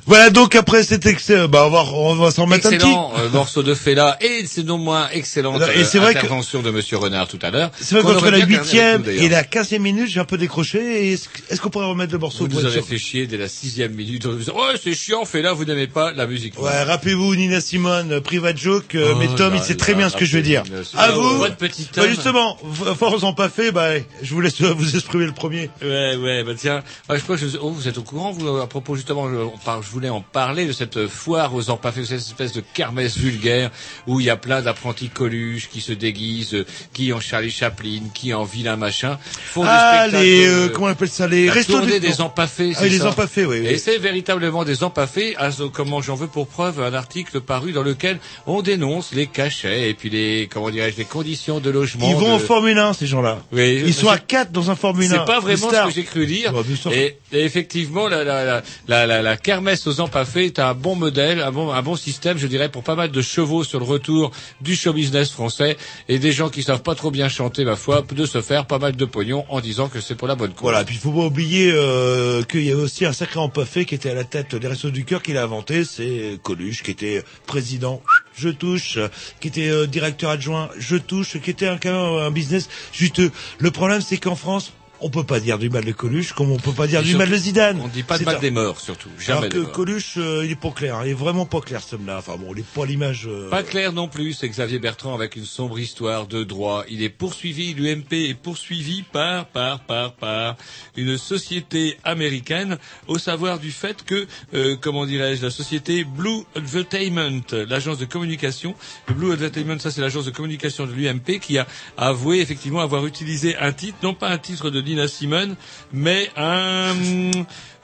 Voilà donc après cet excès, bah on va on va s'en mettre un petit. Excellent euh, morceau de Fela et c'est non moins excellente et c'est euh, vrai que- intervention de Monsieur Renard tout à l'heure. C'est vrai qu'entre la huitième et la quinzième minute, j'ai un peu décroché. Est-ce est-ce qu'on pourrait remettre le morceau Vous pour nous avez fait chier dès la sixième minute. en disant, Ouais, c'est chiant, Fela, vous n'aimez pas la musique. Ouais, rappelez-vous Nina Simone, euh, Private Joke, euh, Oh mais Tom, là il sait très là, bien ce que je veux dire. À vous. Votre petit Bah, justement, force en pas fait, bah, je vous laisse euh, vous exprimer le premier. Ouais, ouais, bah tiens, ouais, je crois que je- oh, vous êtes au courant, vous, à propos justement, je, on parle- je voulais en parler de cette foire aux empaffés, cette espèce de kermesse vulgaire où il y a plein d'apprentis coluches qui se déguisent, qui en Charlie Chaplin, qui en vilain machin, font Ah, des spectacles. les, euh, comment on appelle ça, les restos du- des empaffés. Ah, les empaffés, oui, oui. Et c'est véritablement des empaffés, comment j'en veux pour preuve un article paru dans lequel on dénonce les cachets et puis les, comment dirais-je, les conditions de logement. Ils vont de- en Formule 1, ces gens-là. Oui, Ils sont à 4 dans un Formule 1. c'est pas vraiment ce que j'ai cru dire. Bah. Et, et effectivement, la, la, la, la, la, la kermesse aux empaffés est un bon modèle, un bon, système, je dirais, pour pas mal de chevaux sur le retour du show business français et des gens qui savent pas trop bien chanter, ma foi, de se faire pas mal de pognon en disant que c'est pour la bonne cause. Voilà, puis il faut pas oublier euh, qu'il y a aussi un sacré empaffé qui était à la tête des Restos du Cœur qui l'a inventé, c'est Coluche, qui était président, je touche, qui était euh, directeur adjoint, je touche, qui était un, un business juteux. Le problème, c'est qu'en France, on peut pas dire du mal de Coluche, comme on peut pas dire Et du surtout, mal de Zidane. On dit pas de mal un- des morts, surtout. Jamais Alors que morts. Coluche, euh, il est pas clair, il est vraiment pas clair ce homme-là. Enfin bon, il est pas l'image. euh, Pas clair non plus, c'est Xavier Bertrand avec une sombre histoire de droit. Il est poursuivi, l'UMP est poursuivi par, par, par, par une société américaine, au savoir du fait que, euh, comment dirais-je, la société Blue Advertisement, l'agence de communication, le Blue Advertisement, ça c'est l'agence de communication de l'UMP qui a avoué effectivement avoir utilisé un titre, non pas un titre de Nina Simone, mais un,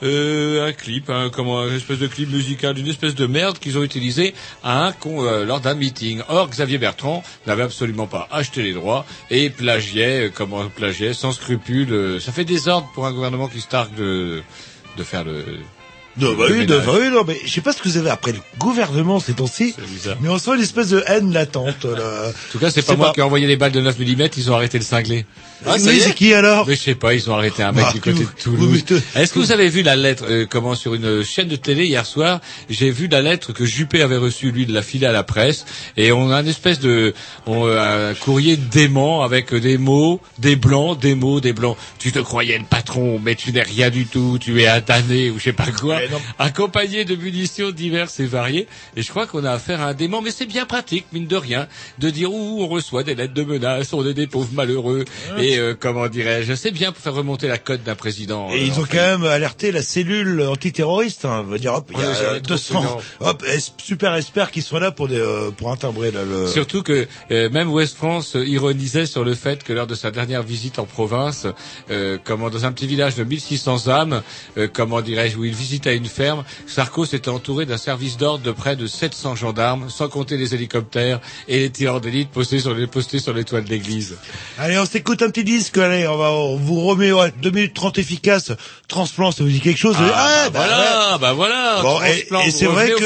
euh, un clip, un, comment, une espèce de clip musical, une espèce de merde qu'ils ont utilisé à un con, euh, lors d'un meeting. Or, Xavier Bertrand n'avait absolument pas acheté les droits et plagiait, euh, comment plagiait, sans scrupule. euh, ça fait désordre pour un gouvernement qui se targue de, de faire le. Non, bah oui, non, bah oui, non, mais je sais pas ce que vous avez après le gouvernement ces temps-ci, mais on sent une espèce de haine latente. Là. En tout cas, c'est pas moi qui ai envoyé les balles de 9 mm, ils ont arrêté le cinglé. Ah, est c'est qui alors Mais je sais pas, ils ont arrêté un mec Bah, du côté vous- de Toulouse. Est-ce que vous avez vu la lettre, euh, comment sur une chaîne de télé hier soir, j'ai vu la lettre que Juppé avait reçue, lui, de la filée à la presse, et on a une espèce de, on, un courrier dément avec des mots, des blancs, des mots, des blancs. Tu te croyais le patron, mais tu n'es rien du tout, tu es un damné, ou je sais pas quoi, accompagné de munitions diverses et variées. Et je crois qu'on a affaire à un dément, mais c'est bien pratique, mine de rien, de dire où on reçoit des lettres de menaces, on est des pauvres malheureux, et euh, comment dirais-je, c'est bien pour faire remonter la cote d'un président. Et euh, ils ont en quand même alerté la cellule antiterroriste. Hein. On va dire, hop, il y a être 200, trop hop, super experts qui sont là pour des, euh, pour intembrer là, le. Surtout que euh, même West France euh, ironisait sur le fait que lors de sa dernière visite en province, euh, comment dans un petit village de 1600 âmes, euh, comment dirais-je, où il visitait une ferme, Sarko s'était entouré d'un service d'ordre de près de 700 gendarmes, sans compter les hélicoptères et les tireurs d'élite postés sur les postés sur de l'église. Allez, on s'écoute un petit disque. Allez, on va, on vous remet ouais, 2 minutes 30 efficaces. Transplant, ça vous dit quelque chose Ah, bah bah, voilà, bah voilà. Bon, et, et c'est vrai que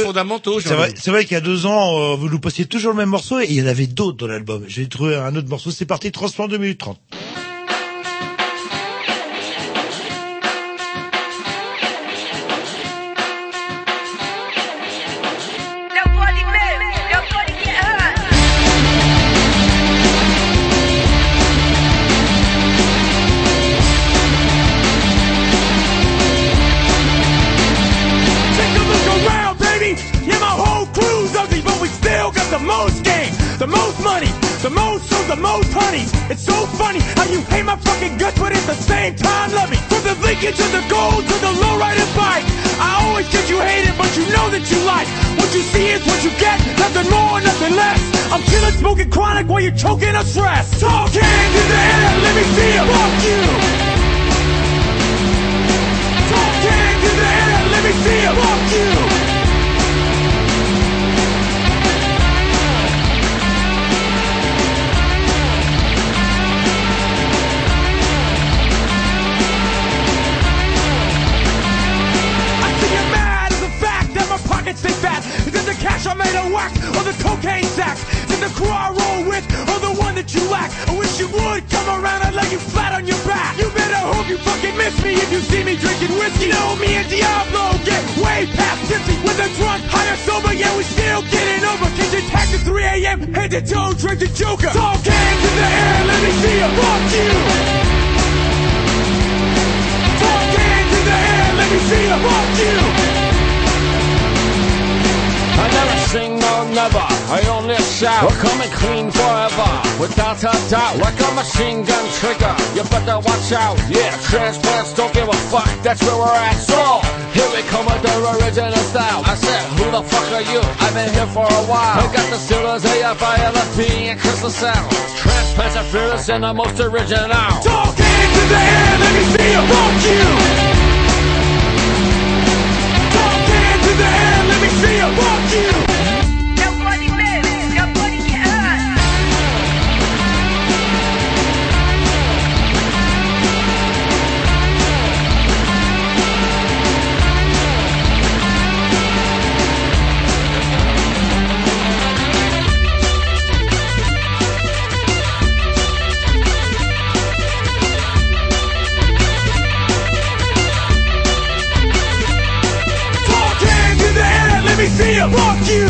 c'est vrai, vrai qu'il y a deux ans, euh, vous nous passiez toujours le même morceau et il y en avait d'autres dans l'album. J'ai trouvé un autre morceau. C'est parti, Transplant 2 minutes 30. smoking chronic while you're choking on stress. Talking is the air, let me see it. Fuck you. Talking is the air, let me see it. Fuck you. I see you mad at the fact that my pockets stay fat. Is it the cash I made a whack or the cocaine sacks? Is the crew I roll with or the one that you lack? I wish you would come around, I'd lay you flat on your back. You better hope you fucking miss me if you see me drinking whiskey. Know me and Diablo get way past tipsy. Whether drunk, high or sober, yeah, we still getting over. Kids attacked at 3 a.m. Head to toe, drink the Joker. Talk hands in the air, let me see you. Fuck you. Talk hands in the air, let me see you. Fuck you. I never sing no never, I only shout We're coming clean forever, without a doubt Like a machine gun trigger, you better watch out Yeah, transplants don't give a fuck, that's where we're at So, here we come with the original style I said, who the fuck are you? I've been here for a while I got the Steelers, AFI, LFP, and Crystal Sound Transplants are fearless and the most original Talk hands in the air, let me see. Fuck you. Talk hands in the air, let me see you. Fuck you. Fuck you.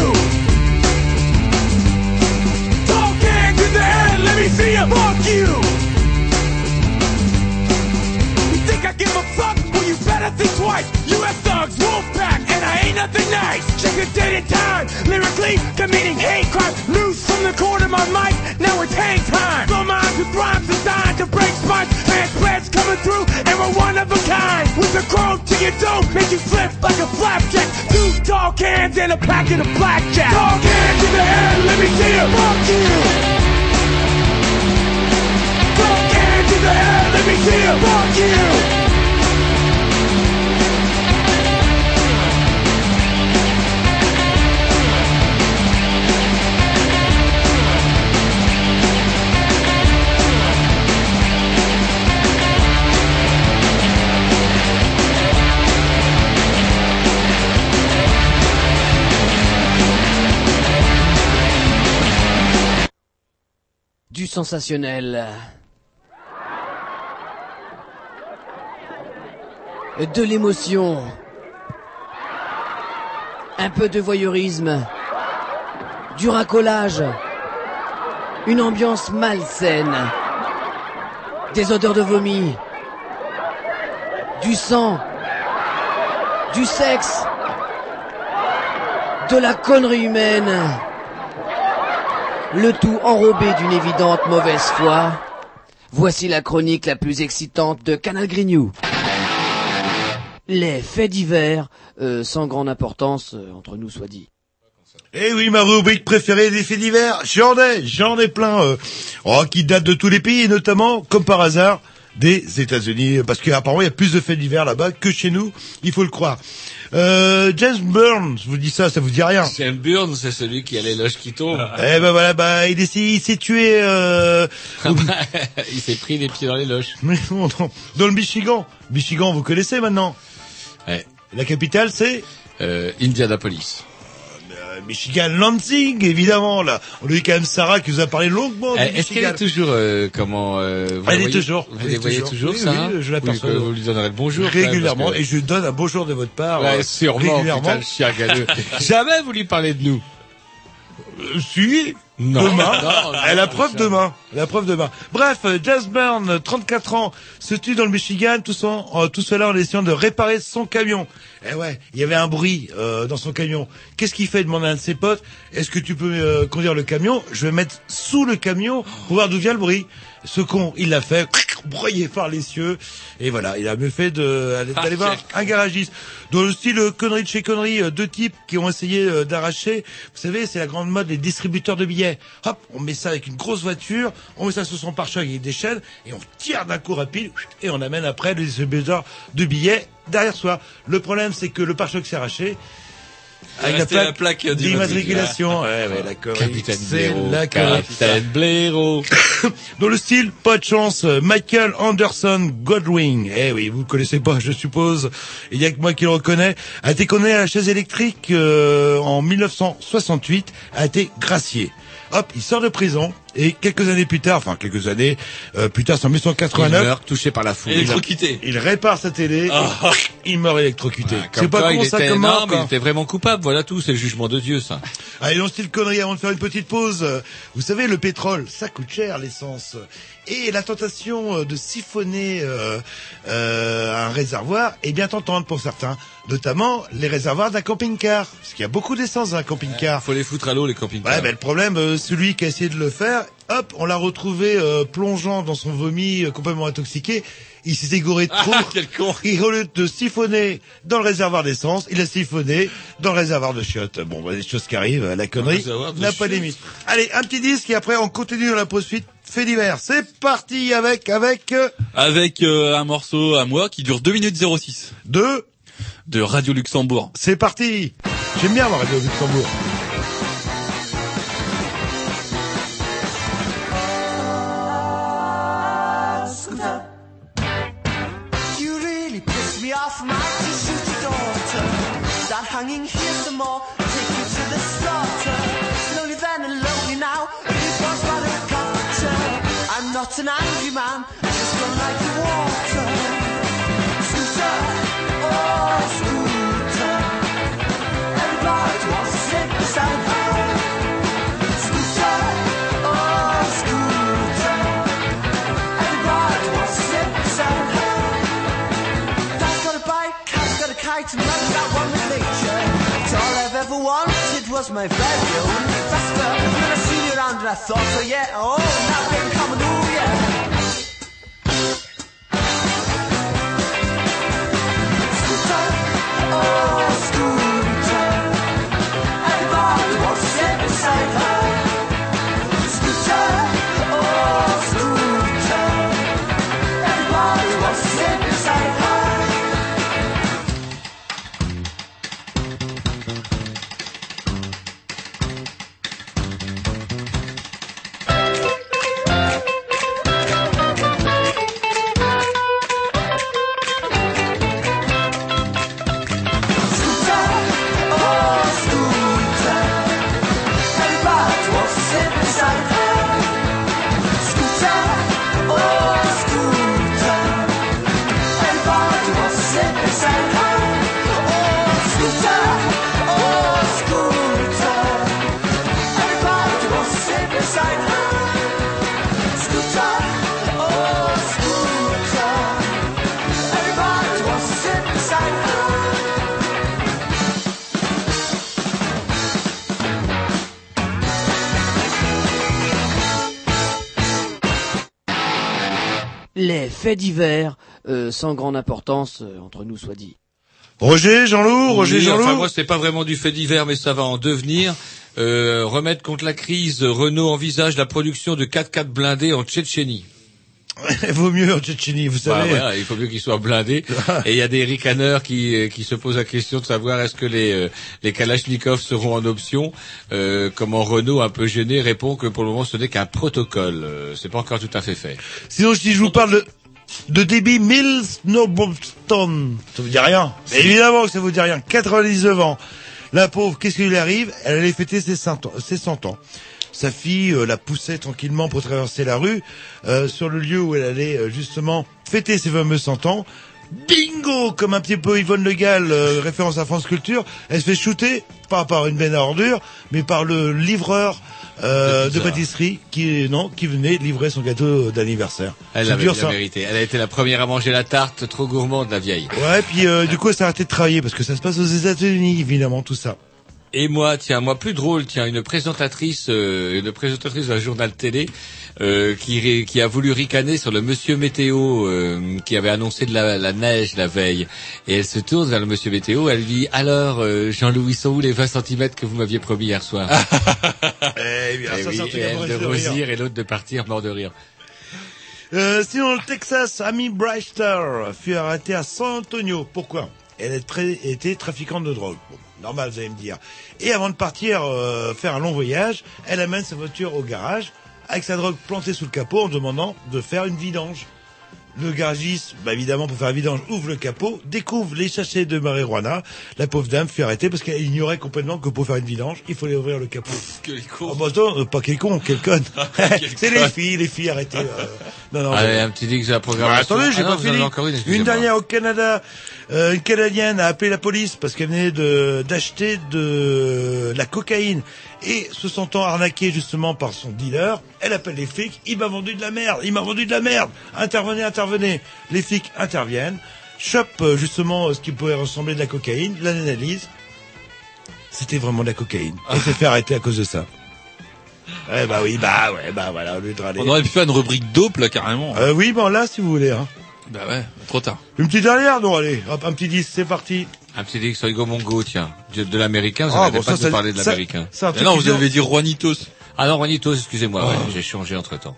Talk hands in the air, let me see you. Fuck you. You think I give a fuck? Well, you better think twice. Nothing nice. Check the date and time. Lyrically, committing hate crime. Loose from the corner of my mic. Now it's hang time. Blow minds with rhymes designed to break spines. Transplants coming through, and we're one of a kind. With a chrome to your dome, make you flip like a flapjack. Two tall cans and a packet of blackjack. Tall cans in the air, let me see you. Fuck you. Tall cans in the air, let me see you. Fuck you. Sensationnel. De l'émotion. Un peu de voyeurisme. Du racolage. Une ambiance malsaine. Des odeurs de vomi. Du sang. Du sexe. De la connerie humaine. Le tout enrobé d'une évidente mauvaise foi. Voici la chronique la plus excitante de Canal Grignou. Les faits divers, euh, sans grande importance, euh, entre nous soit dit. Eh oui, ma rubrique préférée des faits divers, j'en ai, j'en ai plein, euh, oh, qui datent de tous les pays, et notamment, comme par hasard, des États-Unis, parce qu'apparemment il y a plus de faits divers là-bas que chez nous, il faut le croire. Euh, James Burns, je vous dis ça, ça vous dit rien James Burns, c'est celui qui a l'éloge qui tombe. Eh ben voilà, bah il, est- il s'est tué. Euh... il s'est pris les pieds dans les loges. Mais non, non, dans le Michigan. Michigan, vous connaissez maintenant. Ouais. La capitale, c'est euh, Indianapolis. Euh, Michigan Lansing, évidemment. Là, on a eu quand même Sarah qui nous a parlé longuement. de Eh, Est-ce qu'elle est toujours euh, comment euh, vous Elle est voyez- toujours. Vous Elle les voyez toujours, Oui, ça oui, je l'aperçois. Vous, vous lui donnerez le bonjour régulièrement que- et je lui donne un bonjour de votre part. Ouais, euh, sûrement, régulièrement. putain, le chien galeux. Jamais vous lui parlez de nous. Euh, si, Non. demain. Non, non, la preuve demain. La preuve demain. Bref, euh, Jazz Burn, 34 ans, se tue dans le Michigan, tout, son- euh, tout cela en essayant de réparer son camion. Eh ouais, il y avait un bruit euh, dans son camion. Qu'est-ce qu'il fait demande à un de ses potes. Est-ce que tu peux euh, conduire le camion? Je vais mettre sous le camion pour voir d'où vient le bruit. Ce con, il l'a fait, broyé par les cieux. Et voilà, il a mieux fait de- d'aller voir un garagiste. Dans le style euh, connerie de chez connerie, euh, deux types qui ont essayé euh, d'arracher. Vous savez, c'est la grande mode des distributeurs de billets. Hop, on met ça avec une grosse voiture, on met ça sur son pare-choc avec des chaînes et on tire d'un coup rapide et on amène après le distributeur de billets derrière soi. Le problème, c'est que le pare-choc s'est arraché. Avec la plaque d'immatriculation. Ouais, ouais, la. Capitaine Blaireau, la connerie. Capitaine Blaireau. Dans le style, pas de chance, euh, Michael Anderson Godwin. Eh oui, vous le connaissez pas, je suppose. Il y a que moi qui le reconnais. A été condamné à la chaise électrique euh, en 1968, a été gracié. Hop, il sort de prison et quelques années plus tard, enfin quelques années euh, plus tard, c'est en Il 1989, meurt touché par la foudre. Électrocuté. il répare sa télé, Ah. il meurt électrocuté. Comme c'est pas quoi, con il ça était, comme non, mort, mais il était vraiment coupable. Voilà tout, c'est le jugement de Dieu, ça. Allez, le style connerie, avant de faire une petite pause, euh, vous savez, le pétrole, ça coûte cher, l'essence. Et la tentation euh, de siphonner euh, euh, un réservoir est bien tentante pour certains, notamment les réservoirs d'un camping-car. Parce qu'il y a beaucoup d'essence dans un camping-car. Faut les foutre à l'eau, les camping-cars. Ouais, ben, le problème, euh, celui qui a essayé de le faire, hop, on l'a retrouvé euh, plongeant dans son vomi, euh, complètement intoxiqué. Il s'est égoré de trop. Ah, quel con. Et au lieu de siphonner dans le réservoir d'essence, il a siphonné dans le réservoir de chiottes. Bon, bah, des choses qui arrivent, la connerie de n'a pas de limite. Allez, un petit disque et après on continue dans la poursuite. Fait divers. C'est parti avec, avec, euh, Avec euh, un morceau à moi qui dure 2 minutes 06 deux. de Radio Luxembourg. C'est parti. J'aime bien la radio Luxembourg. An angry man, I just don't like the water. Scooter, oh scooter, everybody wants to sit beside her. Scooter, oh scooter, everybody wants to sit beside her. Dad's got a bike, cat's got a kite, and man's got one with nature. It's all I've ever wanted was my very own Vespa. Around and I thought, oh yeah, oh, now we're coming, oh yeah. Scooter, oh Les faits divers, euh, sans grande importance, euh, entre nous soit dit. Roger, Jean-Loup, Roger, Oui, Jean-Loup. Enfin, moi, c'est pas vraiment du fait divers, mais ça va en devenir. Euh, remettre contre la crise, Renault envisage la production de 4x4 blindés en Tchétchénie. Vaut mieux en Tchétchénie, vous Bah, savez. voilà, il faut mieux qu'ils soient blindés. Et il y a des ricaneurs qui, euh, qui se posent la question de savoir est-ce que les, les Kalachnikov seront en option. Euh, comment Renault, un peu gêné, répond que pour le moment ce n'est qu'un protocole. C'est pas encore tout à fait fait. Sinon, si je vous parle de, de Debbie Mills Snowboston, ça vous dit rien Mais Évidemment que ça vous dit rien. 99 ans. La pauvre, qu'est-ce qui lui arrive? Elle allait fêter ses 100 ans. Ses 100 ans. Sa fille euh, la poussait tranquillement pour traverser la rue, euh, sur le lieu où elle allait euh, justement fêter ses fameux 100 ans. Bingo Comme un petit peu Yvonne Le Gall, euh, référence à France Culture, elle se fait shooter, pas par une benne à ordures, mais par le livreur euh, De pâtisserie qui non qui venait livrer son gâteau d'anniversaire. Elle l'avait dur, bien ça. mérité. Elle a été la première à manger la tarte trop gourmande, la vieille. Ouais, puis euh, du coup, elle s'est arrêtée de travailler parce que ça se passe aux États-Unis, évidemment, tout ça. Et moi, tiens, moi plus drôle, tiens, une présentatrice, euh, une présentatrice d'un journal télé euh, qui, qui a voulu ricaner sur le Monsieur Météo euh, qui avait annoncé de la, la neige la veille. Et elle se tourne vers le Monsieur Météo, elle lui dit alors euh, Jean-Louis, sont où les 20 cm que vous m'aviez promis hier soir? Eh bien, Et ça, oui, un truc et elle de de rire. rosir et l'autre de partir mort de rire. Euh, sinon, le Texas, Amy Brewster fut arrêtée à San Antonio. Pourquoi? Elle était trafiquante de drogue. Bon. Normal, vous allez me dire. Et avant de partir euh, faire un long voyage, elle amène sa voiture au garage avec sa drogue plantée sous le capot en demandant de faire une vidange. Le garagiste, bah évidemment, pour faire la vidange, ouvre le capot, découvre les sachets de marijuana. La pauvre dame fut arrêtée parce qu'elle ignorait complètement que pour faire une vidange, il fallait ouvrir le capot. Quel con. Oh, bah, attends, euh, pas quel con, quel conne. C'est les filles, les filles, arrêtez. euh. Non, non, Allez, un petit dix de la bah, programmation. attendez, j'ai Ah non, pas fini. encore une, dernière au Canada. Euh, une Canadienne a appelé la police parce qu'elle venait de d'acheter de la cocaïne et se sentant arnaquée justement par son dealer, elle appelle les flics. Il m'a vendu de la merde. Il m'a vendu de la merde. Intervenez, intervenez. Les flics interviennent, chopent euh, justement ce qui pourrait ressembler de la cocaïne, l'analyse. C'était vraiment de la cocaïne. Elle s'est fait arrêter à cause de ça. Eh bah oui, bah ouais, bah voilà, au lieu de râler. On aurait pu faire une rubrique dope là carrément. Euh, oui, bon là, si vous voulez. Hein. Bah ouais, trop tard. Une petite dernière, non, allez, hop, un petit 10, c'est parti. Un petit dix Mongo, tiens. De, de l'américain, vous Ah, n'arrêtez bon, pas ça, de ça- parler de l'américain. non, vous avez dit Juanitos. Ah non, Juanitos, excusez-moi, Oh. ouais, j'ai changé entre temps.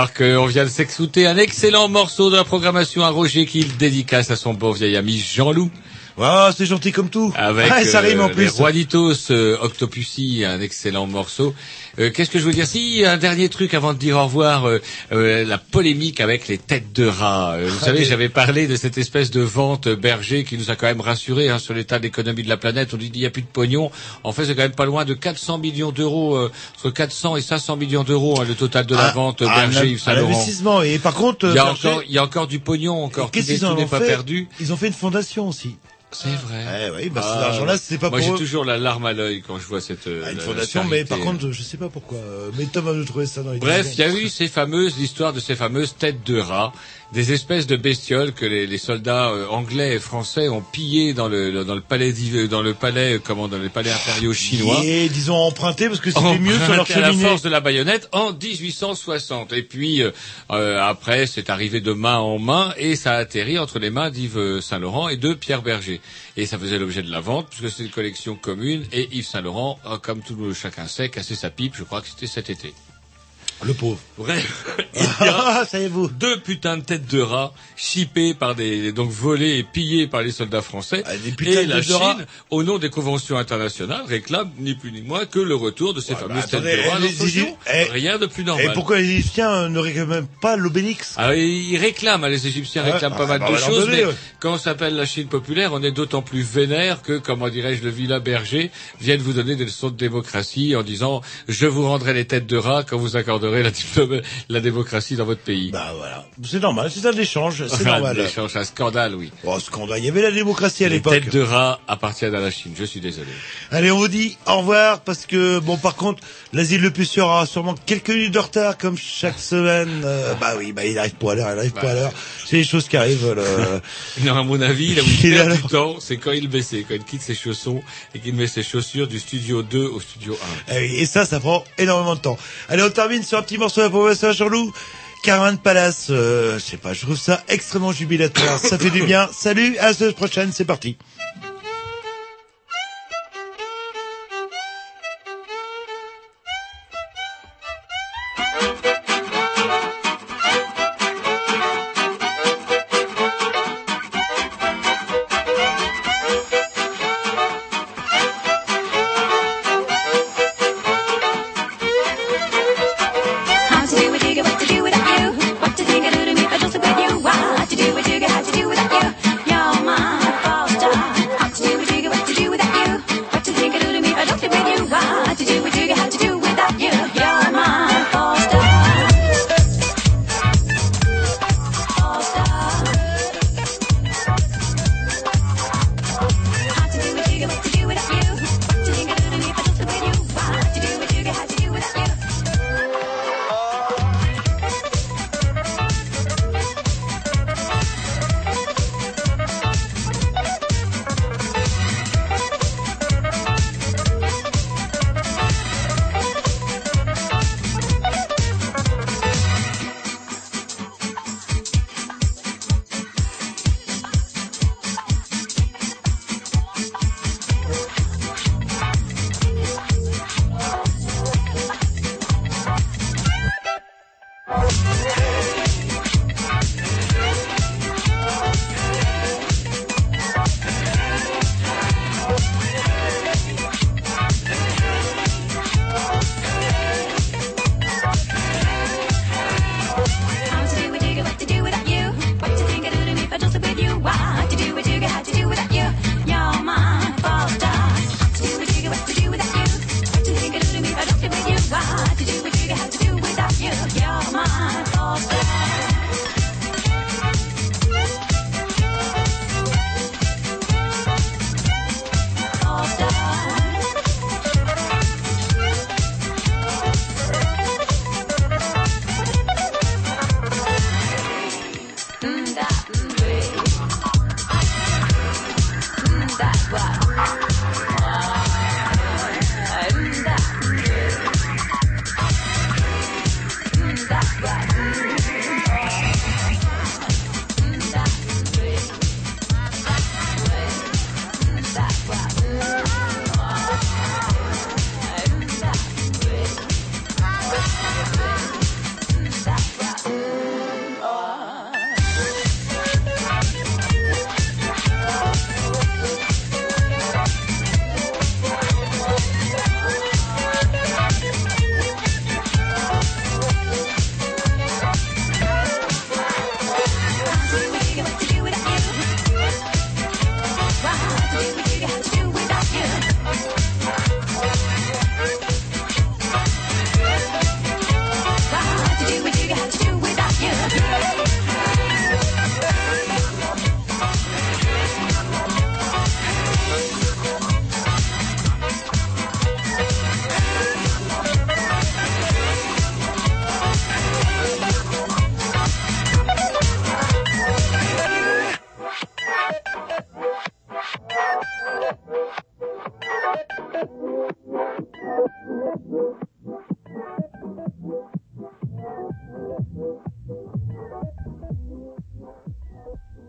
Alors qu'on vient de s'exouter un excellent morceau de la programmation à Roger qu'il dédicace à son bon vieil ami Jean-Loup. Ah, c'est gentil comme tout. Avec Ah, ça euh, rime en les plus. Juanitos euh, Octopussy, un excellent morceau. Euh, Qu'est-ce que je veux dire Si, un dernier truc avant de dire au revoir, euh, euh, la polémique avec les têtes de rat. Euh, vous Ah, savez, j'avais parlé de cette espèce de vente berger qui nous a quand même rassuré hein, sur l'état de l'économie de la planète. On dit il n'y a plus de pognon. En fait, c'est quand même pas loin de 400 millions d'euros, euh, entre 400 et 500 millions d'euros, hein, le total de la Ah, vente ah, berger Yves Saint Laurent. investissement. Et par contre, Il y a Berger- encore, il y a encore du pognon, encore. Qu'est-ce qu'ils n'est ont pas fait perdu. Ils ont fait une fondation aussi. C'est vrai. Eh oui, bah, Ah, cet argent-là, c'est pas Moi, pour j'ai eux. toujours la larme à l'œil quand je vois cette euh, Ah, une la- fondation, la mais par contre, je sais pas pourquoi. Euh, Mais Tom va nous trouver ça dans les Bref, il y a eu ces fameuses l'histoire de ces fameuses têtes de rat, des espèces de bestioles que les, les soldats euh, anglais et français ont pillées dans le dans le palais d'Iv- dans le palais euh, comment dans les palais impériaux chinois. Et disons emprunté parce que c'était mieux sur leur à la cheminée. force de la baïonnette en 1860. Et puis euh, euh, après, c'est arrivé de main en main et ça a atterri entre les mains d'Yves Saint Laurent et de Pierre Berger. Et ça faisait l'objet de la vente puisque c'est une collection commune. Et Yves Saint Laurent, euh, comme tout le chacun sait, cassé sa pipe. Je crois que c'était cet été. Le pauvre. Bref, il y a ça y est vous. deux putains de têtes de rats chippées par des donc volées et pillées par les soldats français. Ah, putains et de la rats. Chine, au nom des conventions internationales, réclame ni plus ni moins que le retour de ces bah, fameuses têtes de rats. les giron. eh, Rien de plus normal. Et pourquoi les Égyptiens euh, ne réclament pas l'obélix Ah, ils réclament, hein, les Égyptiens Ouais, réclament bah, pas mal bah, de choses, donner, mais ouais. quand on s'appelle la Chine populaire, on est d'autant plus vénère que, comment dirais-je, le vilain berger vienne vous donner des leçons de démocratie en disant « Je vous rendrai les têtes de rat quand vous accorderez la, démocratie dans votre pays. » Bah voilà, c'est normal, c'est un échange, c'est Enfin, normal. l'échange, un scandale, oui. Oh, scandale, il y avait la démocratie à Les l'époque. têtes de rat appartiennent à la Chine, je suis désolé. Allez, on vous dit au revoir parce que bon, par contre, l'asile le plus aura sûrement quelques minutes de retard comme chaque semaine. Euh, bah oui, bah il arrive pas à l'heure, il arrive pas à l'heure. C'est les choses qui arrivent. le- Non, à mon avis, là où Il il perd du temps, c'est quand il ses, quand il quitte ses chaussons et qu'il met ses chaussures du studio 2 au studio 1. Eh Et ça, ça prend énormément de temps. Allez, on termine sur petit morceau de la professeur Jean-Loup. Caravan Palace, euh, je sais pas, je trouve ça extrêmement jubilatoire. ça fait du bien. Salut, à la semaine prochaine, c'est parti.